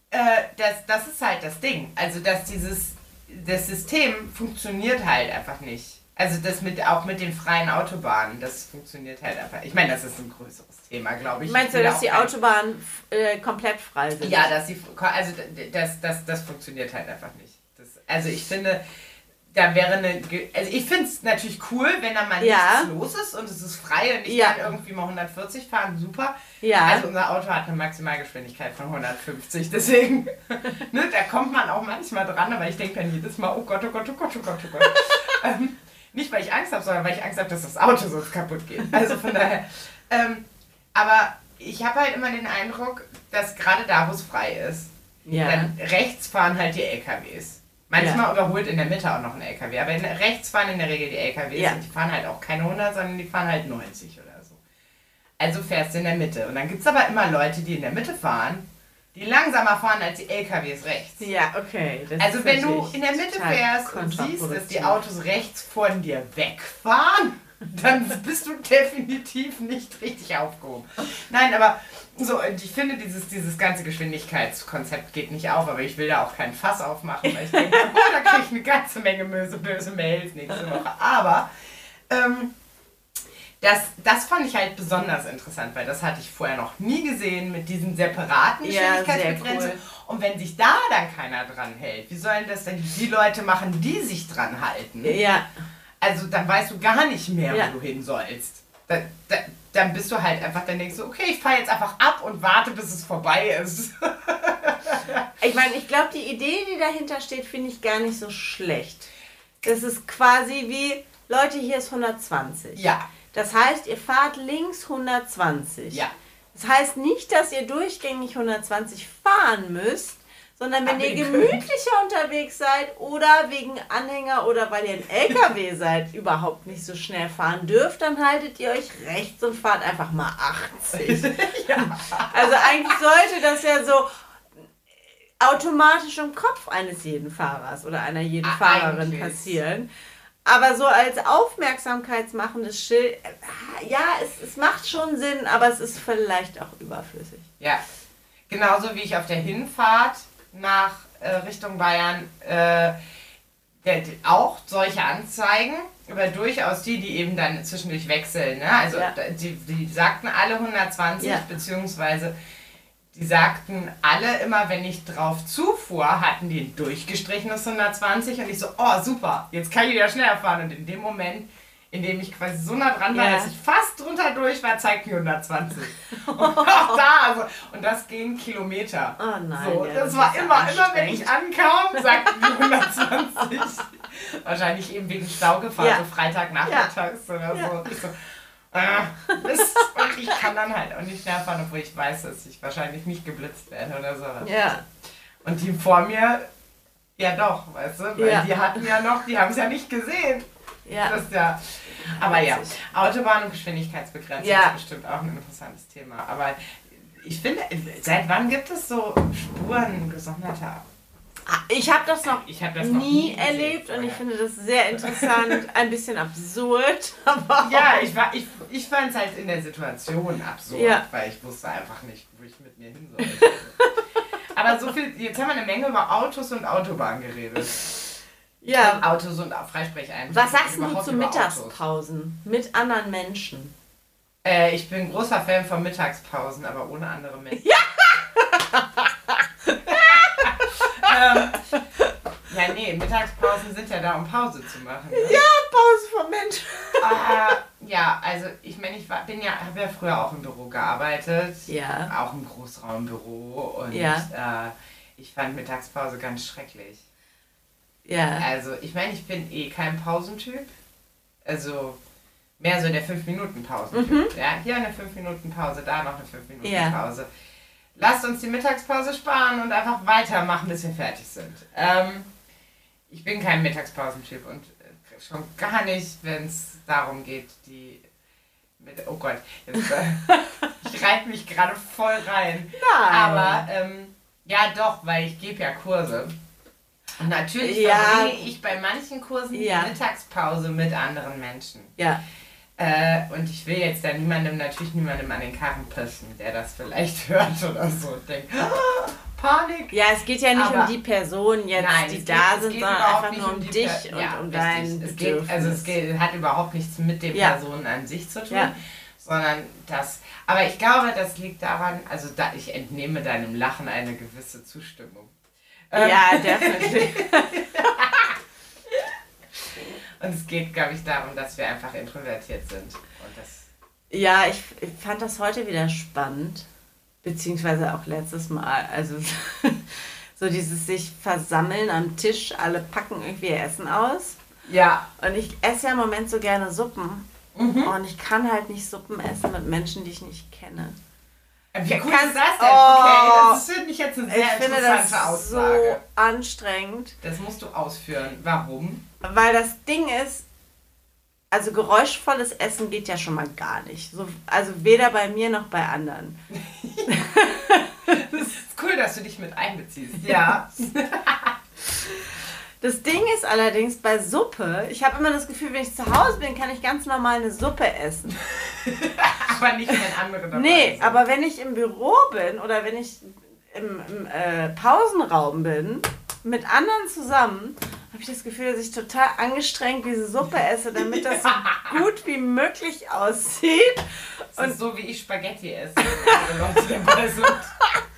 äh, das, das ist halt das Ding. Also dass dieses das System funktioniert halt einfach nicht. Also das mit auch mit den freien Autobahnen, das funktioniert halt einfach. Ich meine, das ist ein größeres Thema, glaube ich. Meinst du, dass die Autobahnen äh, komplett frei sind? Ja, dass sie also das, das, das funktioniert halt einfach nicht. Das, also ich finde, da wäre eine. Also ich finde es natürlich cool, wenn da mal ja. nichts los ist und es ist frei und ich ja. kann irgendwie mal 140 fahren, super. Ja. Also unser Auto hat eine Maximalgeschwindigkeit von 150, deswegen, ne, da kommt man auch manchmal dran, aber ich denke dann jedes Mal, oh Gott, oh Gott, oh Gott, oh Gott, oh Gott. ähm, nicht, weil ich Angst habe, sondern weil ich Angst habe, dass das Auto sonst kaputt geht. Also von daher. Ähm, aber ich habe halt immer den Eindruck, dass gerade da, wo es frei ist, ja. dann rechts fahren halt die LKWs. Manchmal ja. überholt in der Mitte auch noch ein LKW, aber in, rechts fahren in der Regel die LKWs ja. und die fahren halt auch keine 100, sondern die fahren halt 90 oder so. Also fährst du in der Mitte. Und dann gibt es aber immer Leute, die in der Mitte fahren die langsamer fahren als die LKWs rechts. Ja, okay. also wenn du in der Mitte fährst und siehst, dass die Autos rechts von dir wegfahren, dann bist du definitiv nicht richtig aufgehoben. Nein, aber so, ich finde, dieses, dieses ganze Geschwindigkeitskonzept geht nicht auf, aber ich will da auch kein Fass aufmachen, weil ich denke, oh, da kriege ich eine ganze Menge böse, böse Mails nächste Woche. Aber ähm, das, das fand ich halt besonders interessant, weil das hatte ich vorher noch nie gesehen mit diesen separaten Geschwindigkeitsbegrenzungen. Ja, cool. Und wenn sich da dann keiner dran hält, wie sollen das denn die Leute machen, die sich dran halten? Ja. Also dann weißt du gar nicht mehr, ja. wo du hin sollst. Da, da, dann bist du halt einfach, dann denkst du, okay, ich fahre jetzt einfach ab und warte, bis es vorbei ist. ich meine, ich glaube, die Idee, die dahinter steht, finde ich gar nicht so schlecht. Das ist quasi wie, Leute, hier ist 120. Ja. Das heißt, ihr fahrt links 120. Ja. Das heißt nicht, dass ihr durchgängig 120 fahren müsst, sondern wenn ihr gemütlicher unterwegs seid oder wegen Anhänger oder weil ihr ein LKW seid, überhaupt nicht so schnell fahren dürft, dann haltet ihr euch rechts und fahrt einfach mal 80. ja. Also eigentlich sollte das ja so automatisch im Kopf eines jeden Fahrers oder einer jeden Ach, Fahrerin eigentlich. passieren. Aber so als aufmerksamkeitsmachendes Schild, äh, ja, es, es macht schon Sinn, aber es ist vielleicht auch überflüssig. Ja, genauso wie ich auf der Hinfahrt nach äh, Richtung Bayern äh, der, auch solche Anzeigen, aber durchaus die, die eben dann zwischendurch wechseln. Ne? Also ja. die, die sagten alle 120, ja. beziehungsweise die sagten alle immer, wenn ich drauf zufuhr, hatten die ein durchgestrichenes 120 und ich so, oh super, jetzt kann ich wieder schneller fahren. Und in dem Moment, in dem ich quasi so nah dran war, yeah. dass ich fast drunter durch war, zeigt mir 120. und auch da, also, und das ging Kilometer. Oh nein. So, ja, das, das war immer, immer wenn ich ankam, sagten die 120. Wahrscheinlich eben wegen Staugefahr, ja. so Freitagnachmittags ja. oder so. Ich so äh, Mist. Und ich kann dann halt auch nicht schneller fahren, obwohl ich weiß, dass ich wahrscheinlich nicht geblitzt werde oder sowas. Ja. Und die vor mir Ja, doch, weißt du? Weil die hatten ja noch, die haben es ja nicht gesehen. Ja. Das ja. Aber ja, Autobahn und Geschwindigkeitsbegrenzung ja. ist bestimmt auch ein interessantes Thema. Aber ich finde, seit wann gibt es so Spuren gesonderter Ah, ich habe das noch hab das nie, nie erlebt und ich finde das sehr interessant, ein bisschen absurd. Aber ja, ich, ich, ich fand es halt in der Situation absurd, ja. weil ich wusste einfach nicht, wo ich mit mir hin soll. aber so viel, jetzt haben wir eine Menge über Autos und Autobahn geredet. Ja. Autos und Freisprecheinrichtungen. Was sagst du zu Mittagspausen mit anderen Menschen? Äh, ich bin großer Fan von Mittagspausen, aber ohne andere Menschen. Ja! ähm, ja, nee, Mittagspausen sind ja da, um Pause zu machen. Ne? Ja, Pause vom Mensch. äh, ja, also ich meine, ich war, bin ja, habe ja früher auch im Büro gearbeitet. Ja. Auch im Großraumbüro. Und ja. äh, ich fand Mittagspause ganz schrecklich. Ja. Also ich meine, ich bin eh kein Pausentyp. Also mehr so der 5-Minuten-Pausentyp. Mhm. Ja, hier eine 5-Minuten-Pause, da noch eine 5-Minuten-Pause. Ja lasst uns die Mittagspause sparen und einfach weitermachen, bis wir fertig sind. Ähm, ich bin kein Mittagspausentyp und äh, schon gar nicht, wenn es darum geht, die. Mit, oh Gott, jetzt, äh, ich reite mich gerade voll rein. Nein. Aber ähm, ja, doch, weil ich gebe ja Kurse. Und natürlich ja. verbringe ich bei manchen Kursen ja. die Mittagspause mit anderen Menschen. Ja. Äh, und ich will jetzt da niemandem, natürlich niemandem an den Karren pissen, der das vielleicht hört oder so und denkt, ah, Panik. Ja, es geht ja nicht Aber um die Personen jetzt, nein, die da geht, sind, sondern einfach nur um, um dich per und ja, um dein es geht, Also es geht, hat überhaupt nichts mit den ja. Personen an sich zu tun. Ja. Sondern das, aber ich glaube, das liegt daran, also da, ich entnehme deinem Lachen eine gewisse Zustimmung. Ja, ähm. definitiv. Und es geht, glaube ich, darum, dass wir einfach introvertiert sind. Und das ja, ich, ich fand das heute wieder spannend, beziehungsweise auch letztes Mal. Also so dieses sich versammeln am Tisch, alle packen irgendwie ihr Essen aus. Ja. Und ich esse ja im Moment so gerne Suppen. Mhm. Und ich kann halt nicht Suppen essen mit Menschen, die ich nicht kenne. Wie cool ist das denn? Oh, okay, das finde ich jetzt eine sehr ich finde das Aussage. so anstrengend. Das musst du ausführen. Warum? Weil das Ding ist, also geräuschvolles Essen geht ja schon mal gar nicht. So, also weder bei mir noch bei anderen. das ist cool, dass du dich mit einbeziehst. Ja. Das Ding ist allerdings bei Suppe, ich habe immer das Gefühl, wenn ich zu Hause bin, kann ich ganz normal eine Suppe essen. aber nicht, wenn andere dabei Nee, sind. aber wenn ich im Büro bin oder wenn ich im, im äh, Pausenraum bin, mit anderen zusammen, habe ich das Gefühl, dass ich total angestrengt diese Suppe esse, damit das so gut wie möglich aussieht. Das und so wie ich Spaghetti esse, wenn Leute dabei sind.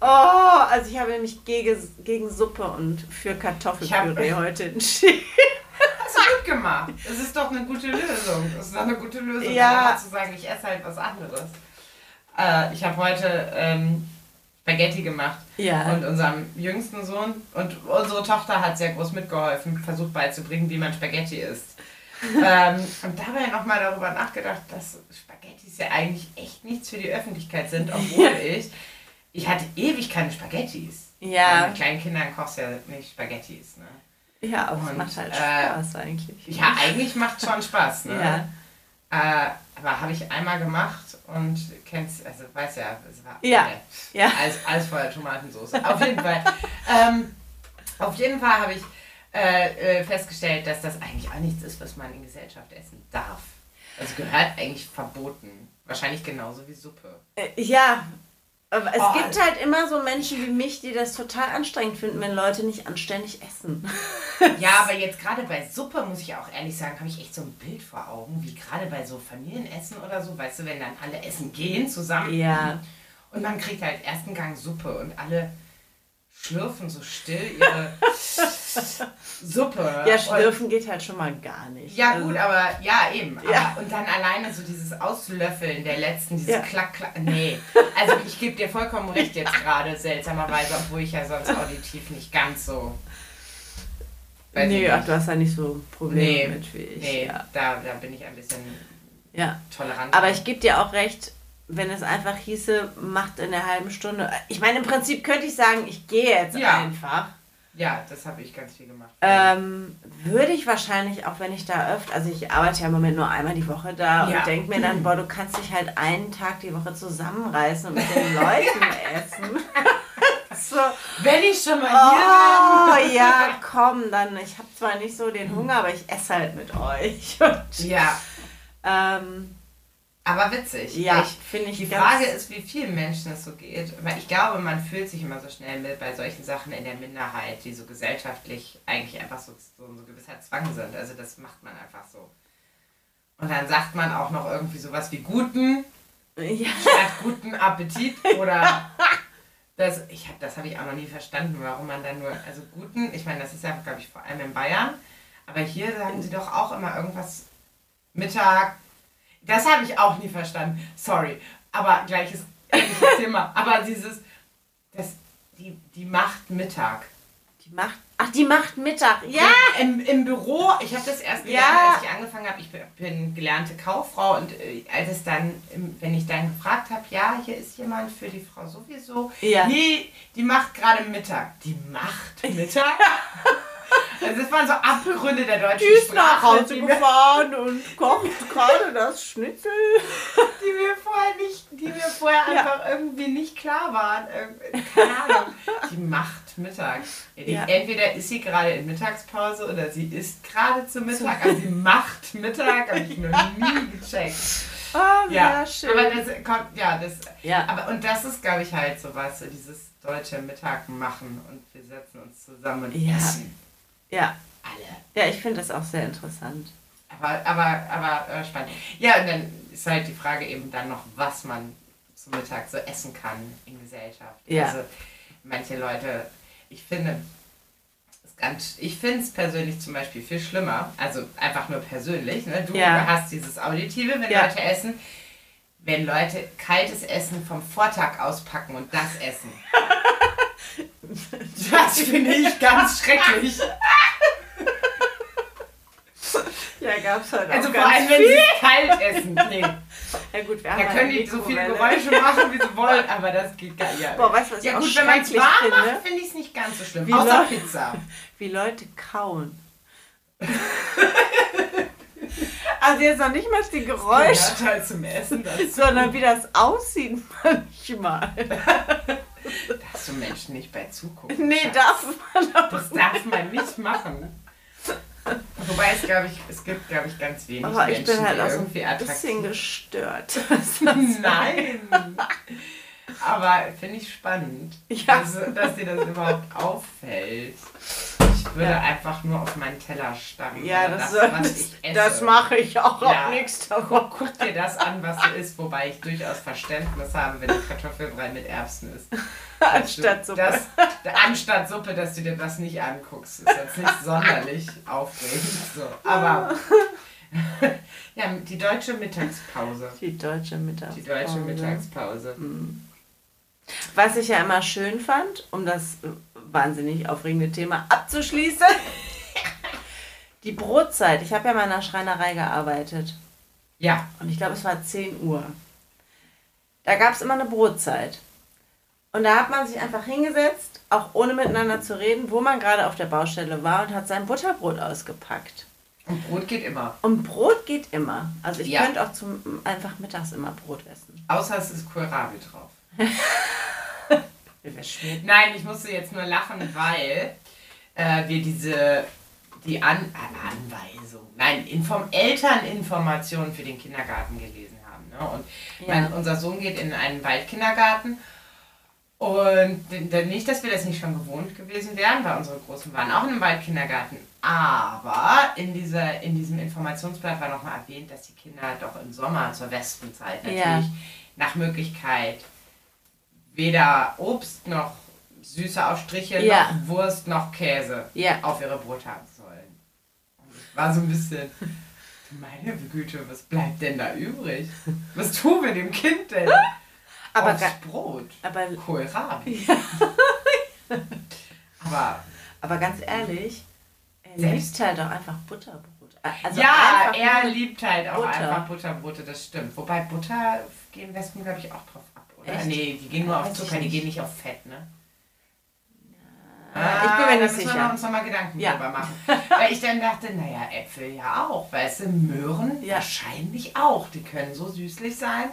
Oh, also ich habe mich gegen, gegen Suppe und für Kartoffelpüree heute entschieden. Hast du gut gemacht. Es ist doch eine gute Lösung. Es ist doch eine gute Lösung, ja. zu sagen, ich esse halt was anderes. Äh, ich habe heute ähm, Spaghetti gemacht. Ja. Und unserem jüngsten Sohn und unsere Tochter hat sehr groß mitgeholfen, versucht beizubringen, wie man Spaghetti isst. ähm, und dabei nochmal darüber nachgedacht, dass Spaghettis ja eigentlich echt nichts für die Öffentlichkeit sind, obwohl ich, ich hatte ewig keine Spaghettis. Ja. Mit kleinen Kindern kochst du ja nicht Spaghettis, ne? Ja, aber es macht halt äh, Spaß eigentlich. Ja, eigentlich macht schon Spaß, ne? Ja. Äh, aber habe ich einmal gemacht und kennst, also weiß ja, es war ja. Äh, ja. Alles, alles voller Tomatensauce. Auf jeden Fall. ähm, auf jeden Fall habe ich äh, äh, festgestellt, dass das eigentlich auch nichts ist, was man in Gesellschaft essen darf. Also gehört eigentlich verboten. Wahrscheinlich genauso wie Suppe. Äh, ja, es oh, gibt halt immer so Menschen wie mich, die das total anstrengend finden, wenn Leute nicht anständig essen. ja, aber jetzt gerade bei Suppe, muss ich auch ehrlich sagen, habe ich echt so ein Bild vor Augen, wie gerade bei so Familienessen oder so, weißt du, wenn dann alle essen gehen zusammen. Ja. Und man kriegt halt ersten Gang Suppe und alle schlürfen so still ihre Suppe. Ja, schlürfen und, geht halt schon mal gar nicht. Ja, also, gut, aber ja, eben. Ja. Aber, und dann alleine so dieses Auslöffeln der letzten, dieses ja. Klack, Klack. Nee. Also ich gebe dir vollkommen recht jetzt gerade, seltsamerweise, obwohl ich ja sonst auditiv nicht ganz so. Nee, ach, du hast ja nicht so Probleme nee, mit wie ich. Nee, ja. da, da bin ich ein bisschen ja. tolerant. Aber ich gebe dir auch recht, wenn es einfach hieße, macht in einer halben Stunde. Ich meine, im Prinzip könnte ich sagen, ich gehe jetzt ja. einfach. Ja, das habe ich ganz viel gemacht. Ähm, würde ich wahrscheinlich, auch wenn ich da öfter, also ich arbeite ja im Moment nur einmal die Woche da ja. und denke mir dann, boah, du kannst dich halt einen Tag die Woche zusammenreißen und mit den Leuten essen. so. Wenn ich schon mal hier oh, bin. ja, komm, dann, ich habe zwar nicht so den Hunger, aber ich esse halt mit euch. Und, ja. Ähm, aber witzig. Ja, finde ich. Die Frage ist, wie vielen Menschen es so geht. Weil ich glaube, man fühlt sich immer so schnell mit bei solchen Sachen in der Minderheit, die so gesellschaftlich eigentlich einfach so, so, so gewisser Zwang sind. Also das macht man einfach so. Und dann sagt man auch noch irgendwie sowas wie guten ja. statt guten Appetit oder das, ich hab, das habe ich auch noch nie verstanden, warum man dann nur, also guten, ich meine, das ist ja, glaube ich, vor allem in Bayern, aber hier sagen sie doch auch immer irgendwas Mittag, das habe ich auch nie verstanden. Sorry. Aber gleiches, gleiches Thema. Aber dieses, das, die, die macht Mittag. Die macht, ach, die macht Mittag. Ja! Im, im Büro, ich habe das erst gelernt, ja. als ich angefangen habe. Ich bin, bin, gelernte Kauffrau und äh, als es dann, wenn ich dann gefragt habe, ja, hier ist jemand für die Frau sowieso. Ja. Nee, die macht gerade Mittag. Die macht Mittag? Also das waren so Abgründe der deutschen Die ist Sprache, nach Hause gefahren und kocht gerade das Schnitzel. Die mir vorher nicht, die mir vorher ja. einfach irgendwie nicht klar waren. Keine Ahnung. Die macht Mittag. Ja. Entweder ist sie gerade in Mittagspause oder sie isst gerade zu Mittag, aber sie macht Mittag, habe ich noch nie gecheckt. Oh, ja, schön. Aber das kommt, ja, das, ja. Aber, und das ist, glaube ich, halt so was, so dieses deutsche Mittag machen und wir setzen uns zusammen und ja. essen. Ja. Alle. Ja, ich finde das auch sehr interessant. Aber, aber, aber äh, spannend. Ja, und dann ist halt die Frage eben dann noch, was man zum Mittag so essen kann in Gesellschaft. Ja. Also manche Leute, ich finde, ganz, ich finde es persönlich zum Beispiel viel schlimmer, also einfach nur persönlich, ne? du ja. hast dieses Auditive, wenn ja. Leute essen, wenn Leute kaltes Essen vom Vortag auspacken und das essen. Das finde ich ganz schrecklich. Ja, gab's halt also auch. Also vor allem, wenn sie kalt essen. Nee. Ja gut, wir haben Da können die so viele Geräusche machen, wie sie wollen, aber das geht gar nicht. Boah, weißt du, was ja gut, wenn man es warm finde? macht, finde ich es nicht ganz so schlimm. Wie Außer Leute, Pizza. Wie Leute kauen. Also jetzt noch nicht mal die Geräusche. Halt zum Essen dazu. Sondern wie das aussieht manchmal. Darfst du Menschen nicht bei zugucken? Nee, Schatz. darf man auch Das darf man nicht machen. Wobei es, glaube ich, es gibt, glaube ich, ganz wenig Aber Menschen, ich bin halt auch irgendwie so ein bisschen gestört. Nein! Aber finde ich spannend, ja. dass, dass dir das überhaupt auffällt. Ich würde ja. einfach nur auf meinen Teller starren. Ja, das, das, was ich esse. das mache ich auch ja. auf nächster Woche. Guck dir das an, was du isst, wobei ich durchaus Verständnis habe, wenn du Kartoffelbrei mit Erbsen isst. Anstatt Suppe. Das, anstatt Suppe, dass du dir das nicht anguckst. Ist jetzt nicht sonderlich aufregend. So. Aber ja, die deutsche Mittagspause. Die deutsche Mittagspause. Die deutsche Mittagspause. Hm. Was ich ja immer schön fand, um das wahnsinnig aufregende Thema abzuschließen, die Brotzeit. Ich habe ja mal in einer Schreinerei gearbeitet. Ja. Und ich glaube, es war 10 Uhr. Da gab es immer eine Brotzeit. Und da hat man sich einfach hingesetzt, auch ohne miteinander zu reden, wo man gerade auf der Baustelle war und hat sein Butterbrot ausgepackt. Und Brot geht immer. Und Brot geht immer. Also ich ja. könnte auch zum einfach mittags immer Brot essen. Außer es ist Kohlrabi drauf. Nein, ich musste jetzt nur lachen, weil äh, wir diese die An äh, Anweisung, nein, Inform Elterninformationen für den Kindergarten gelesen haben. Ne? Und ja. mein, unser Sohn geht in einen Waldkindergarten und nicht, dass wir das nicht schon gewohnt gewesen wären, weil unsere Großen waren auch im Waldkindergarten. Aber in, dieser, in diesem Informationsblatt war nochmal erwähnt, dass die Kinder doch im Sommer zur Wespenzeit natürlich ja. nach Möglichkeit weder Obst noch süße Aufstriche ja. noch Wurst noch Käse ja. auf ihre Brot haben sollen. Und ich war so ein bisschen, meine Güte, was bleibt denn da übrig? Was tun wir dem Kind denn? aber aufs Brot. Aber Kohlrabi. Ja. aber, aber ganz ehrlich, er liebt halt auch einfach Butterbrot. Also ja, er liebt halt auch Butter. einfach Butterbrote, das stimmt. Wobei Butter gehen Wespen, glaube ich, auch drauf oder? Echt? Nee, die gehen nur auf Zucker, die gehen nicht auf Fett, ne? Ah, ich bin mir ja, da müssen wir uns nochmal Gedanken ja. drüber machen. weil ich dann dachte, naja, Äpfel ja auch, weißt du, Möhren ja. wahrscheinlich auch. Die können so süßlich sein.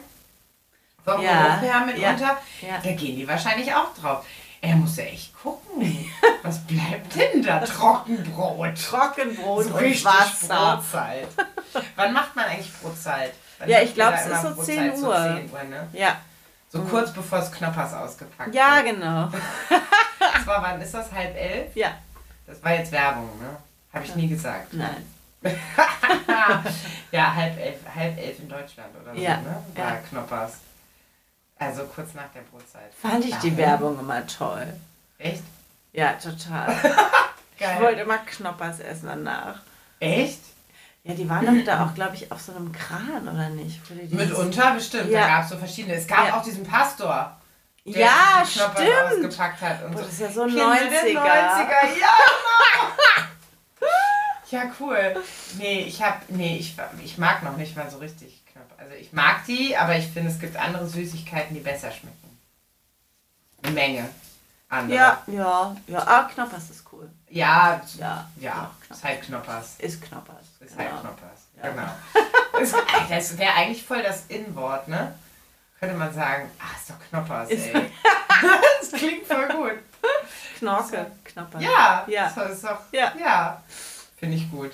Vom ja. Geruch her mitunter. Ja. Da gehen die wahrscheinlich auch drauf. Er muss ja echt gucken. Was bleibt denn da? Trockenbrot. Trockenbrot so und Wasser. Brotzeit. Wann macht man eigentlich Brotzeit? Wann ja, ich glaube, es ist so 10 Uhr. So 10 Uhr ne? Ja. So mhm. kurz bevor es Knoppers ausgepackt ja, wird. Ja, genau. das war, wann ist das? Halb elf? Ja. Das war jetzt Werbung, ne? Habe ich nie gesagt. Nein. ja, halb elf, halb elf in Deutschland oder so, ja. ne? War ja. Knoppers. Also kurz nach der Brotzeit. Fand ich Warum? die Werbung immer toll. Echt? Ja, total. ich wollte immer Knoppers essen danach. Echt? Ja, die waren doch da auch, glaube ich, auf so einem Kran, oder nicht? Mitunter bestimmt. Ja. Da gab es so verschiedene. Es gab ja. auch diesen Pastor. Der ja, stimmt. ausgepackt hat. Und oh, das ist ja so ein 90er. 90er. Ja, genau. ja, cool. Nee, ich hab, nee, ich, ich mag noch nicht mal so richtig also ich mag die, aber ich finde, es gibt andere Süßigkeiten, die besser schmecken. Eine Menge. Andere. Ja, ja, ja. Ah, Knoppers ist Ja, ja, ja. Ist halt Knoppers. Ist Knoppers. Ist halt genau. Knoppers. Ja. Genau. das wäre eigentlich voll das In-Wort, ne? Könnte man sagen, ah, ist doch Knoppers, ey. das klingt voll gut. Knorke, Knoppers. Ja, ja. Das ist doch, ja. ja. Finde ich gut.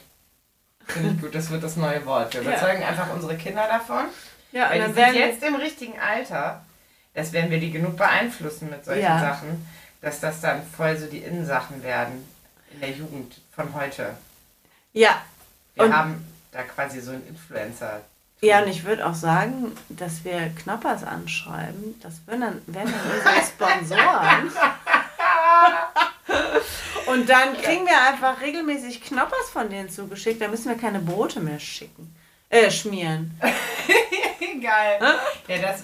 Finde ich gut, das wird das neue Wort. Wir überzeugen ja. einfach unsere Kinder davon. Ja, weil die sind jetzt im richtigen Alter, das werden wir die genug beeinflussen mit solchen. Sachen, dass das dann voll so die Innensachen werden in der Jugend von heute. Ja. Wir und haben da quasi so einen Influencer. Ja, und ich würde auch sagen, dass wir Knappers anschreiben. Das wären dann, wären dann unsere Sponsoren. Und dann kriegen wir einfach regelmäßig Knoppers von denen zugeschickt. Da müssen wir keine Brote mehr schicken. Äh, schmieren. Geil. Ja, das,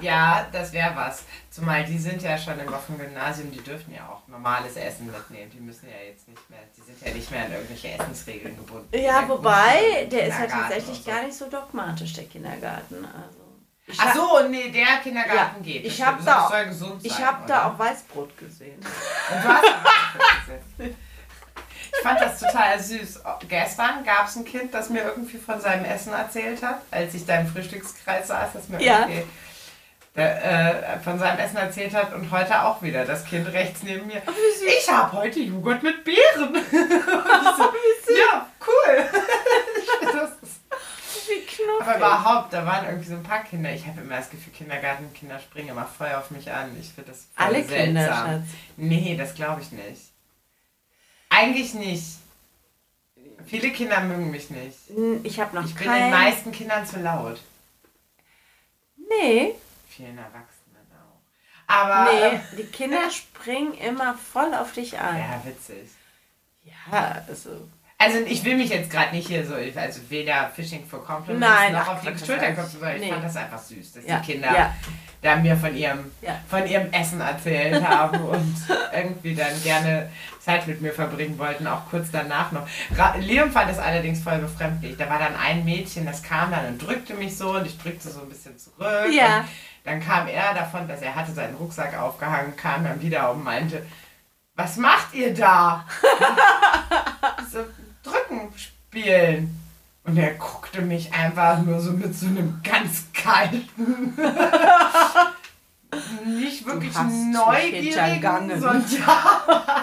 ja, das wäre was. Zumal die sind ja schon im Gymnasium, die dürfen ja auch normales Essen mitnehmen. Die müssen ja jetzt nicht mehr, die sind ja nicht mehr an irgendwelche Essensregeln gebunden. Ja, wobei, der ist ja tatsächlich so. gar nicht so dogmatisch, der Kindergarten. Also. Ich Ach so, nee, der Kindergarten ja, geht. Ich habe da, auch, ich hab da auch Weißbrot gesehen. Und du hast gesehen. Ich fand das total süß. Gestern gab es ein Kind, das mir irgendwie von seinem Essen erzählt hat, als ich da im Frühstückskreis saß, das mir ja. irgendwie der, äh, von seinem Essen erzählt hat und heute auch wieder das Kind rechts neben mir. Oh, ich habe heute Joghurt mit Beeren. so, ja, cool. das ist. Aber überhaupt, da waren irgendwie so ein paar Kinder. Ich habe immer das Gefühl, Kindergartenkinder springen immer voll auf mich an. Ich finde das voll Alle seltsam. Kinder, Schatz. Nee, das glaube ich nicht. Eigentlich nicht. Viele Kinder mögen mich nicht. Ich habe noch Ich bin den meisten Kindern zu laut. Nee. Vielen Erwachsenen auch. Aber. Nee, äh, die Kinder springen immer voll auf dich an. Ja, witzig. Ja, also. Also ich will mich jetzt gerade nicht hier so, also weder Fishing for Compliments Nein, noch auf die Schulter klopfen, sondern nee. ich fand das einfach süß, dass ja. die Kinder ja. da mir von ihrem, ja. von ihrem Essen erzählt haben und irgendwie dann gerne Zeit mit mir verbringen wollten, auch kurz danach noch. Leon fand es allerdings voll befremdlich. Da war dann ein Mädchen, das kam dann und drückte mich so und ich drückte so ein bisschen zurück. Ja. dann kam er davon, dass er hatte seinen Rucksack aufgehangen, kam dann wieder und meinte, was macht ihr da? so, Drücken spielen. Und er guckte mich einfach nur so mit so einem ganz kalten, nicht wirklich neugierigen, sondern ja.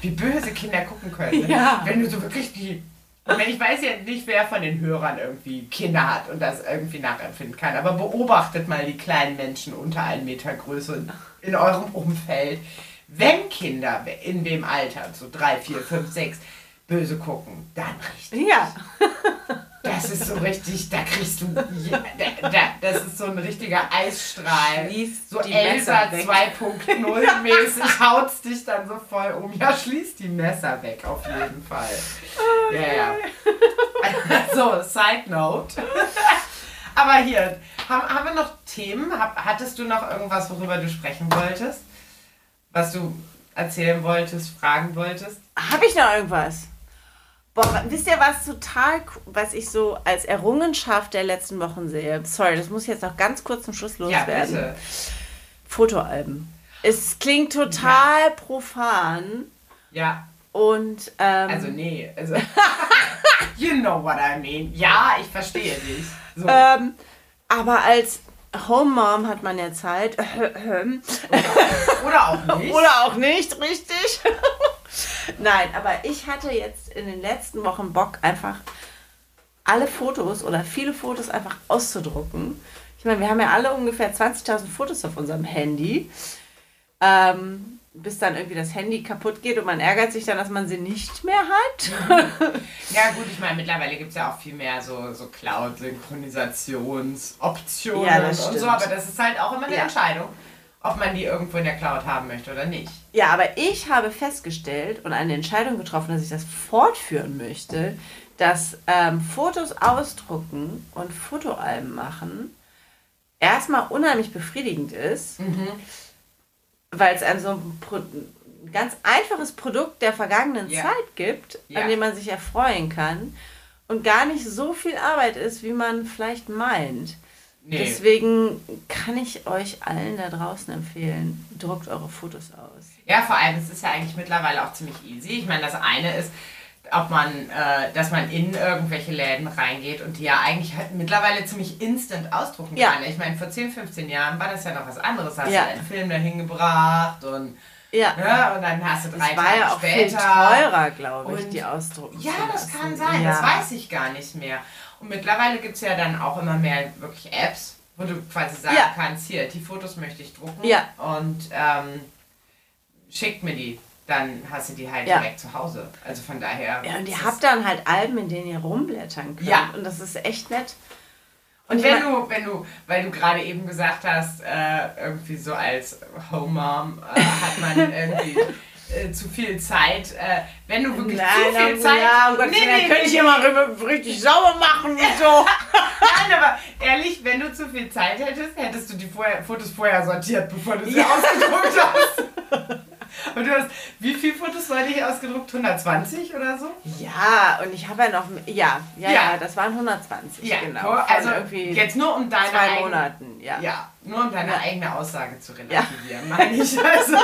Wie böse Kinder gucken können. Ne? Ja. Wenn du so wirklich die. Und wenn ich weiß ja nicht, wer von den Hörern irgendwie Kinder hat und das irgendwie nachempfinden kann, aber beobachtet mal die kleinen Menschen unter 1 Meter Größe in eurem Umfeld wenn Kinder in dem Alter, so drei, vier, fünf, sechs, böse gucken, dann richtig. Ja. Das ist so richtig, da kriegst du, da, da, das ist so ein richtiger Eisstrahl. Schließt so Elsa 2.0 mäßig haut's dich dann so voll um. Ja, schließ die Messer weg, auf jeden Fall. Oh, ja, ja. so, Side Note. Aber hier, haben, haben wir noch Themen? Hattest du noch irgendwas, worüber du sprechen wolltest? Was du erzählen wolltest, fragen wolltest? Habe ich noch irgendwas? Boah, wisst ihr, was total, was ich so als Errungenschaft der letzten Wochen sehe? Sorry, das muss jetzt noch ganz kurz zum Schluss loswerden. Ja, bitte. Fotoalben. Es klingt total ja. profan. Ja. Und, ähm, Also, nee. Also, you know what I mean. Ja, ich verstehe dich. So. Ähm, aber als Home Mom hat man ja Zeit. Oder auch nicht. Oder auch nicht, richtig. Nein, aber ich hatte jetzt in den letzten Wochen Bock, einfach alle Fotos oder viele Fotos einfach auszudrucken. Ich meine, wir haben ja alle ungefähr 20.000 Fotos auf unserem Handy. Ähm, bis dann irgendwie das Handy kaputt geht und man ärgert sich dann, dass man sie nicht mehr hat. ja gut, ich meine, mittlerweile gibt es ja auch viel mehr so, so Cloud-Synchronisationsoptionen ja, und so, aber das ist halt auch immer eine ja. Entscheidung, ob man die irgendwo in der Cloud haben möchte oder nicht. Ja, aber ich habe festgestellt und eine Entscheidung getroffen, dass ich das fortführen möchte, dass ähm, Fotos ausdrucken und Fotoalben machen erstmal unheimlich befriedigend ist. Mhm weil es einem so ein, Pro ganz einfaches Produkt der vergangenen yeah. Zeit gibt, yeah. an dem man sich erfreuen kann und gar nicht so viel Arbeit ist, wie man vielleicht meint. Nee. Deswegen kann ich euch allen da draußen empfehlen, druckt eure Fotos aus. Ja, vor allem, es ist ja eigentlich mittlerweile auch ziemlich easy. Ich meine, das eine ist, ob man, äh, dass man in irgendwelche Läden reingeht und die ja eigentlich halt mittlerweile ziemlich instant ausdrucken ja. kann. Ich meine, vor 10, 15 Jahren war das ja noch was anderes. Hast ja. du einen Film dahin gebracht und ja. ja. Und dann hast du drei das war Tage ja auch später. Viel teurer, glaube ich, und die Ausdrucken. Ja, das kann sein. Ja. Das weiß ich gar nicht mehr. Und mittlerweile gibt es ja dann auch immer mehr wirklich Apps, wo du quasi sagen kannst, hier, die Fotos möchte ich drucken. Ja. Und ähm, schickt mir die dann hast du die halt ja. direkt zu Hause. Also von daher. Ja, und ihr habt dann halt Alben, in denen ihr rumblättern könnt. Ja. Und das ist echt nett. Und, und wenn du, wenn du, weil du gerade eben gesagt hast, äh, irgendwie so als Home Mom äh, hat man irgendwie äh, zu viel Zeit. Äh, wenn du wirklich Nein, zu viel Zeit ja, oh Gott, nee, nee, könnte ich nee. immer richtig sauber machen und so. Nein, aber ehrlich, wenn du zu viel Zeit hättest, hättest du die vorher, Fotos vorher sortiert, bevor du sie ja. ausgedruckt hast. Und du hast, wie viele Fotos war ich ausgedruckt? 120 oder so? Ja, und ich habe ja noch, ja, ja, ja, ja, das waren 120, ja, genau. Also irgendwie jetzt nur um deine zwei Monaten, ja. Ja, nur um deine ja. eigene Aussage zu relativieren, meine ich. Also.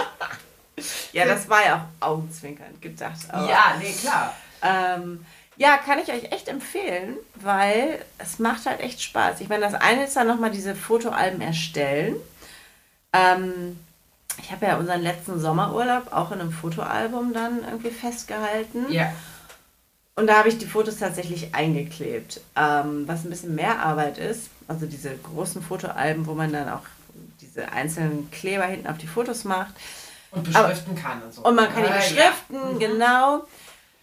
ja, das war ja auch augenzwinkernd gedacht. Ja, nee, klar. Ähm, ja, kann ich euch echt empfehlen, weil es macht halt echt Spaß. Ich meine, das eine ist dann nochmal diese Fotoalben erstellen. Ähm, ich habe ja unseren letzten Sommerurlaub auch in einem Fotoalbum dann irgendwie festgehalten. Ja. Und da habe ich die Fotos tatsächlich eingeklebt, ähm, was ein bisschen mehr Arbeit ist. Also diese großen Fotoalben, wo man dann auch diese einzelnen Kleber hinten auf die Fotos macht. Und beschriften Aber, kann und so. Und man kann die beschriften, ja. Mhm. genau.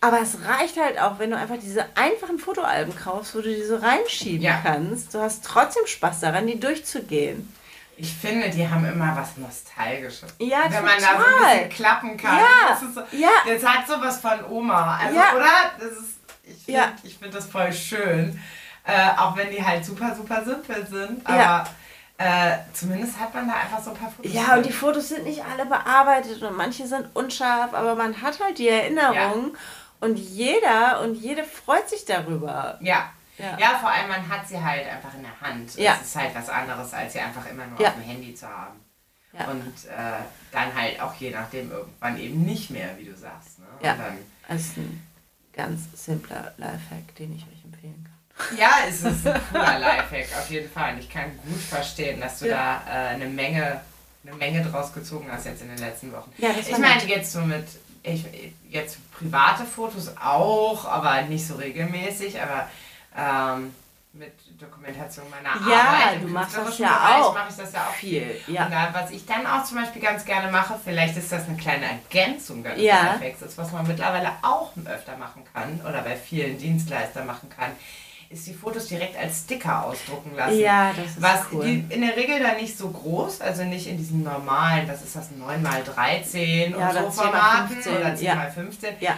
Aber es reicht halt auch, wenn du einfach diese einfachen Fotoalben kaufst, wo du die so reinschieben ja. kannst. Du hast trotzdem Spaß daran, die durchzugehen. Ich finde, die haben immer was Nostalgisches. Ja, Wenn total. man da so ein bisschen klappen kann. Ja, das, ist so, ja. das hat sowas von Oma. Also, ja. oder? Das ist, ich finde ja. find das voll schön. Äh, auch wenn die halt super, super simpel sind. Aber ja. äh, zumindest hat man da einfach so ein paar Fotos. Ja, und die Fotos sind nicht alle bearbeitet und manche sind unscharf, aber man hat halt die Erinnerung. Und jeder und jede freut sich darüber. Ja. Ja. ja, vor allem man hat sie halt einfach in der Hand. Ja. Das ist halt was anderes, als sie einfach immer nur ja. auf dem Handy zu haben. Ja. Und äh, dann halt auch je nachdem irgendwann eben nicht mehr, wie du sagst. Ne? Ja, dann, das ist ein ganz simpler Lifehack, den ich euch empfehlen kann. Ja, es ist ein cooler Lifehack, auf jeden Fall. Und ich kann gut verstehen, dass du ja. da äh, eine Menge eine Menge draus gezogen hast jetzt in den letzten Wochen. Ja, ich meine jetzt so mit ich, jetzt private Fotos auch, aber nicht so regelmäßig, aber ähm, mit Dokumentation meiner ja, Arbeit. Ja, du machst das ja auch. mache ich das ja auch viel. Ja. Und da, was ich dann auch zum Beispiel ganz gerne mache, vielleicht ist das eine kleine Ergänzung deines ja. Effekts, was man mittlerweile auch öfter machen kann oder bei vielen Dienstleistern machen kann, ist die Fotos direkt als Sticker ausdrucken lassen. Ja, das ist was cool. Die, in der Regel dann nicht so groß, also nicht in diesen normalen, was ist das, 9x13 ja, und so Formaten 15. oder 10x15. Ja.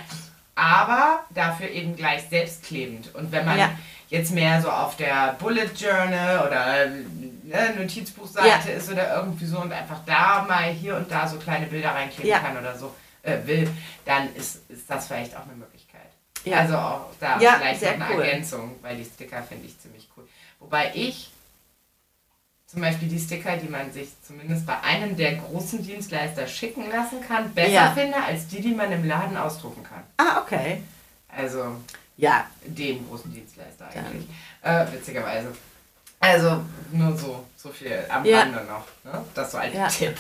Aber dafür eben gleich selbstklebend. Und wenn man ja jetzt mehr so auf der Bullet Journal oder ne, Notizbuchseite ja. ist oder irgendwie so und einfach da mal hier und da so kleine Bilder reinkleben ja. kann oder so äh, will, dann ist, ist das vielleicht auch eine Möglichkeit. Also auch da vielleicht noch eine cool. Ergänzung, weil die Sticker finde ich ziemlich cool. Wobei ich zum Beispiel die Sticker, die man sich zumindest bei einem der großen Dienstleister schicken lassen kann, besser ja. finde als die, die man im Laden ausdrucken kann. Ah, okay. Also ja. dem großen Dienstleister eigentlich. Äh, witzigerweise. Also nur so, so viel am ja. Rande noch. Ne? Das so als ja. Tipp.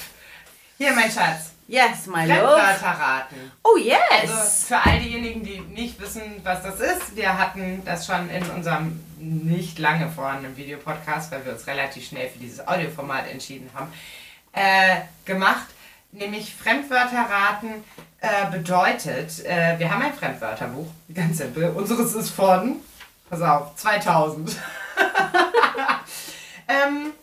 Hier, mein Schatz. Yes, my Fremdwörter raten. Oh, yes. Also für all diejenigen, die nicht wissen, was das ist, wir hatten das schon in unserem nicht lange vorhandenen Videopodcast, weil wir uns relativ schnell für dieses Audioformat entschieden haben, äh, gemacht. Nämlich Fremdwörter raten äh, bedeutet, äh, wir haben ein Fremdwörterbuch, ganz simpel. Unseres ist von, pass auf, 2000. ähm,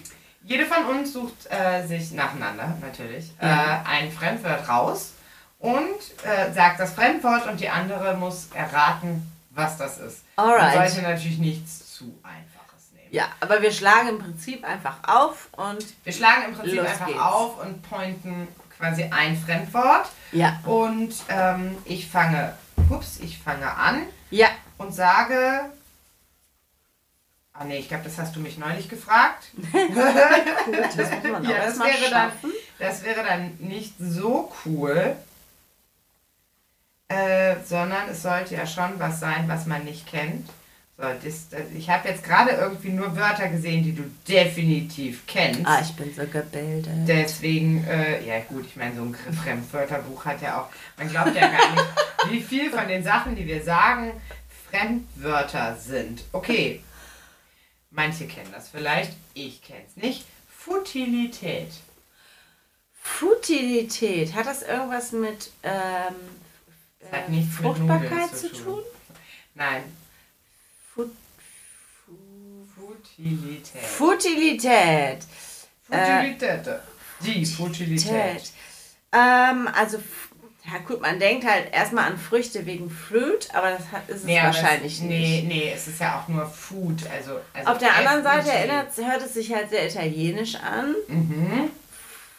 jede von uns sucht äh, sich nacheinander natürlich äh, ein Fremdwort raus und äh, sagt das Fremdwort und die andere muss erraten, was das ist. Alright. Man sollte natürlich nichts zu einfaches nehmen. Ja, aber wir schlagen im Prinzip einfach auf und. Wir schlagen im Prinzip einfach geht's. auf und pointen quasi ein Fremdwort. Ja. Und ähm, ich fange, ups, ich fange an. Ja. Und sage Ah nee, ich glaube, das hast du mich neulich gefragt. Gut, das muss man ja, das wäre, dann, das wäre dann nicht so cool. Äh, sondern es sollte ja schon was sein, was man nicht kennt. So, das, das, ich habe jetzt gerade irgendwie nur Wörter gesehen, die du definitiv kennst. Ah, ich bin so gebildet. Deswegen, äh, ja gut, ich meine, so ein Fremdwörterbuch hat ja auch, man glaubt ja gar nicht, wie viel von den Sachen, die wir sagen, Fremdwörter sind. Okay, Manche kennen das vielleicht, ich kenne es nicht. Futilität. Futilität, hat das irgendwas mit ähm, das hat nichts Fruchtbarkeit zu, tun? tun? Nein. Fut Futilität. Futilität. Futilität. Äh, Die Futilität. Ähm, also ja gut, man denkt halt erstmal an Früchte wegen Fruit, aber das hat, ist es nee, wahrscheinlich es, nicht. Nee, nee, es ist ja auch nur Food. Also, also Auf der anderen Seite erinnert, hört es sich halt sehr italienisch an. Mhm.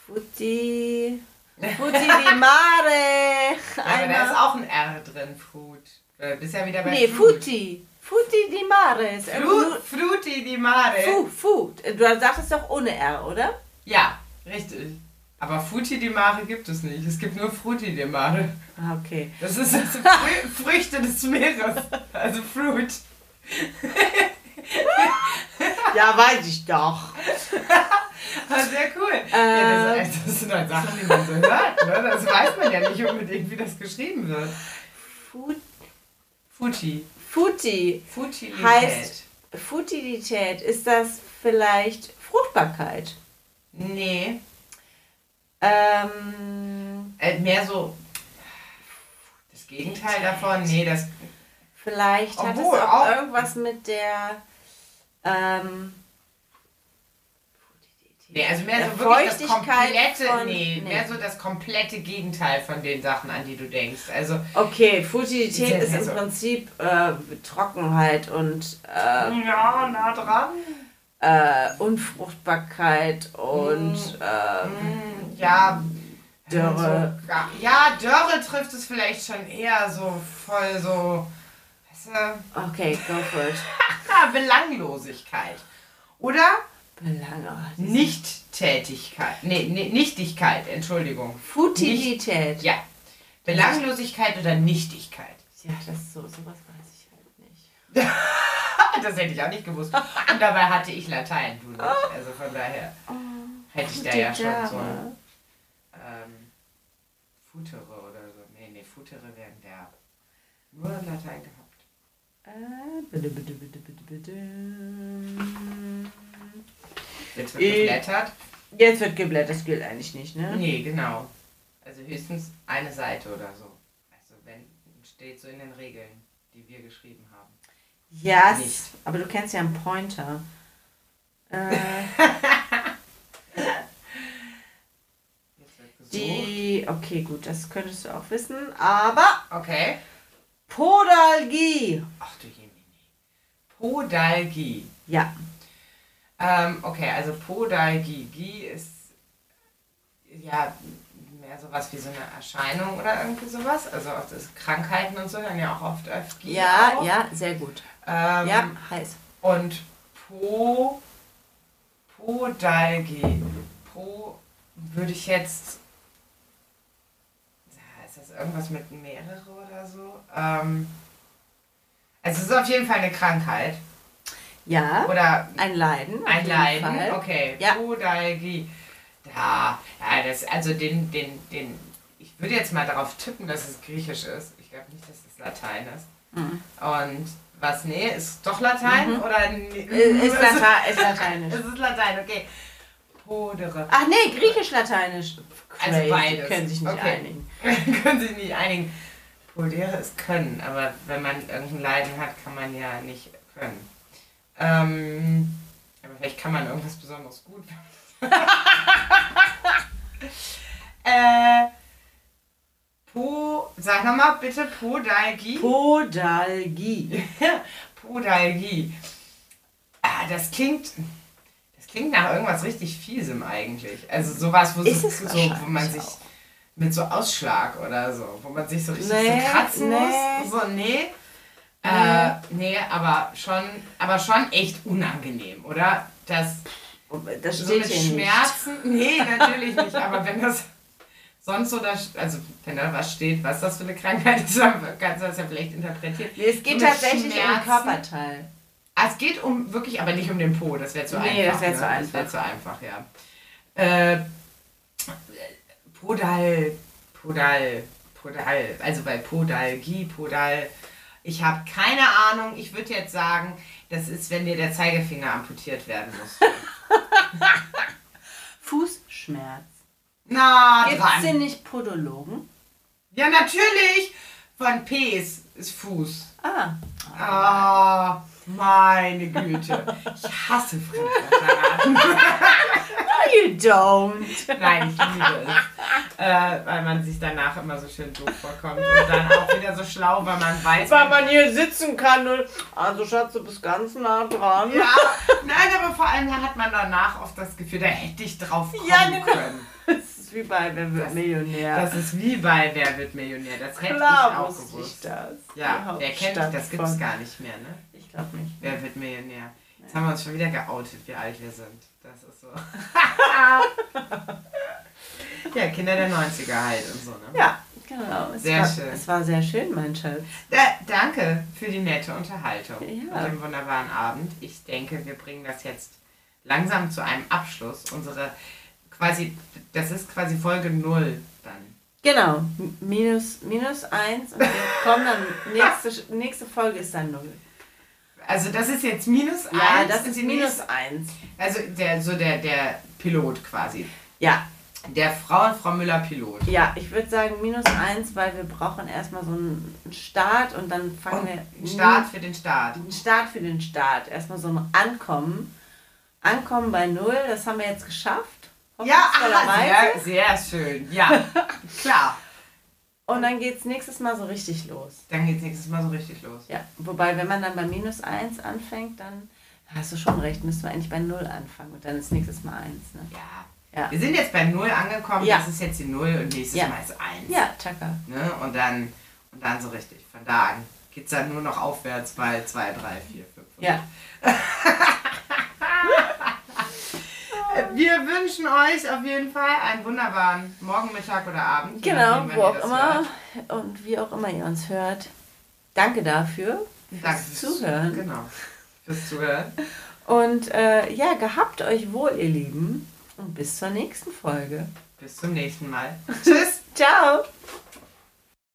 Futti. Futti di mare. Ja, aber da ist auch ein R drin, Food. Du bist ja wieder bei Nee, Food. Futti. Futti di mare. Fru Frutti di mare. Fu, Food. Du sagtest doch ohne R, oder? Ja, richtig. Aber Frutti di Mare gibt es nicht. Es gibt nur Frutti di Mare. Ah, okay. Das ist also Frü Früchte des Meeres. Also Fruit. ja, weiß ich doch. Ah, sehr cool. Ähm, ja, das, das, sind halt Sachen, die man so hört. Ne? Das weiß man ja nicht unbedingt, wie das geschrieben wird. Fut Futi. Futi. Futilität. Heißt Futilität. Ist das vielleicht Fruchtbarkeit? Nee. Ähm, äh, mehr so das Gegenteil davon. Nee, das. Vielleicht hat es auch, auch, irgendwas mit der. Ähm, Nee, also mehr so wirklich das komplette, von, nee, nee, mehr so das komplette Gegenteil von den Sachen, an die du denkst. Also okay, Futilität ist im so Prinzip äh, Trockenheit und äh, ja, nah dran. Äh, Unfruchtbarkeit und mm, ja, Dürre. So, ja, Dürre trifft es vielleicht schon eher so voll so. Weißt du? Okay, go for it. Belanglosigkeit. Oder? Belang Nicht-Tätigkeit. Nee, nee, Nichtigkeit, Entschuldigung. Futilität. Nicht, ja. Belanglosigkeit oder Nichtigkeit. Ja, das ist so, sowas weiß ich halt nicht. das hätte ich auch nicht gewusst. Und dabei hatte ich Latein, du nicht. Also von daher oh, hätte ich da ja schon so ein ähm, Futere oder so. Nee, nee, Futere wären Verb. Nur Latein gehabt. Äh, bitte, bitte, bitte, bitte, bitte. Jetzt wird geblättert. Jetzt wird geblättert, das gilt eigentlich nicht, ne? Nee, genau. Also höchstens eine Seite oder so. Also wenn steht so in den Regeln, die wir geschrieben yes, aber du kennst ja einen Pointer. Äh, die, okay, gut, das könntest du auch wissen, aber. Okay. Podalgie. Ach du Jemini. Podalgie. Ja. Ähm, okay, also Podalgie. Gie ist ja mehr sowas wie so eine Erscheinung oder irgendwie sowas. Also auch das Krankheiten und so dann ja auch oft öfter. Ja, auch. ja, sehr gut. Ähm, ja, heiß. Und Po, Podalgie. Pro würde ich jetzt. Ist das irgendwas mit mehrere oder so? Ähm, also es ist auf jeden Fall eine Krankheit. Ja. Oder ein Leiden. Ein Leiden, Fall. okay. Ja. Podalgie. Ja, ja, das, also den, den, den, ich würde jetzt mal darauf tippen, dass es griechisch ist. Ich glaube nicht, dass es Latein ist. Mhm. Und was, nee, ist doch Latein mhm. oder? Ist, Lata ist Lateinisch. es ist Latein, okay. Podere. Ach nee, griechisch-lateinisch. Also beides. Können sich nicht okay. einigen. können sich nicht einigen. Podere ist können, aber wenn man irgendein Leiden hat, kann man ja nicht können. Ähm, aber vielleicht kann man irgendwas besonders gut. äh, Po, sag nochmal bitte Podalgie. Podalgie. Podalgie. Ah, das klingt, das klingt nach irgendwas richtig Fiesem eigentlich. Also sowas, wo, so, so, wo man sich auch. mit so Ausschlag oder so, wo man sich so richtig nee, so kratzen nee. muss. So, nee. Nee. Äh, nee, aber schon, aber schon echt unangenehm, oder? Das, das so mit Schmerzen. Nicht. Nee, natürlich nicht. Aber wenn das sonst so da, also wenn da was steht, was das für eine Krankheit ist, dann kannst du das ja vielleicht interpretieren. Nee, es geht so tatsächlich um den Körperteil. Ah, es geht um wirklich, aber nicht um den Po, das wäre zu nee, einfach. das wäre ne? zu einfach. Das wäre zu einfach, ja. Äh, Podal, Podal, Podal, also bei Podalgie, Podal, ich habe keine Ahnung, ich würde jetzt sagen, das ist, wenn dir der Zeigefinger amputiert werden muss. Fußschmerz. Na, Gibt es denn nicht Podologen? Ja, natürlich. Von Ps ist Fuß. Ah. Ah, meine Güte. Ich hasse Fremdwörter. no, you don't. Nein, ich liebe es. Äh, weil man sich danach immer so schön doof vorkommt. Und dann auch wieder so schlau, weil man weiß. Weil man hier sitzen kann und. Also, Schatz, du bist ganz nah dran. Ja, nein, aber vor allem hat man danach oft das Gefühl, da hätte ich drauf kommen ja, genau. können ist wie bei Wer wird Millionär. Das ist wie bei Wer wird Millionär. Das hätte Klar ich auch gewusst. Ich das. Ja, wer kennt das? Das gibt es gar nicht mehr, ne? Ich glaube nicht. Wer wird Millionär? Jetzt haben wir uns schon wieder geoutet, wie alt wir sind. Das ist so. ja, Kinder der 90er halt und so, ne? Ja, genau. Es sehr war, schön. Es war sehr schön, mein Schatz. Da, danke für die nette Unterhaltung ja. und den wunderbaren Abend. Ich denke, wir bringen das jetzt langsam zu einem Abschluss. Unsere quasi, das ist quasi Folge 0 dann. Genau, minus, minus 1 und wir kommen dann, nächste, nächste Folge ist dann 0. Also das ist jetzt minus 1? Ja, das ist minus 1. Also der, so der, der Pilot quasi. Ja. Der Frau und Frau Müller Pilot. Ja, ich würde sagen minus 1, weil wir brauchen erstmal so einen Start und dann fangen und wir... Einen Start für den Start. Einen Start für den Start. Erstmal so ein Ankommen. Ankommen bei 0, das haben wir jetzt geschafft. Ja, aha, sehr, sehr schön. Ja, klar. Und dann geht es nächstes Mal so richtig los. Dann geht es nächstes Mal so richtig los. Ja, wobei, wenn man dann bei minus 1 anfängt, dann hast du schon recht, müssen wir eigentlich bei 0 anfangen und dann ist nächstes Mal 1. Ne? Ja. ja. Wir sind jetzt bei 0 angekommen, ja. das ist jetzt die 0 und nächstes ja. Mal ist 1. Ja, tschakka. Ne? Und, dann, und dann so richtig. Von da an geht es dann nur noch aufwärts bei 2, 3, 4, 5. Ja. Wir wünschen euch auf jeden Fall einen wunderbaren Morgen, Mittag oder Abend. Genau, wo auch immer hört. und wie auch immer ihr uns hört. Danke dafür. Danke fürs Zuhören. Genau, fürs Zuhören. Und äh, ja, gehabt euch wohl, ihr Lieben. Und bis zur nächsten Folge. Bis zum nächsten Mal. Tschüss. Ciao.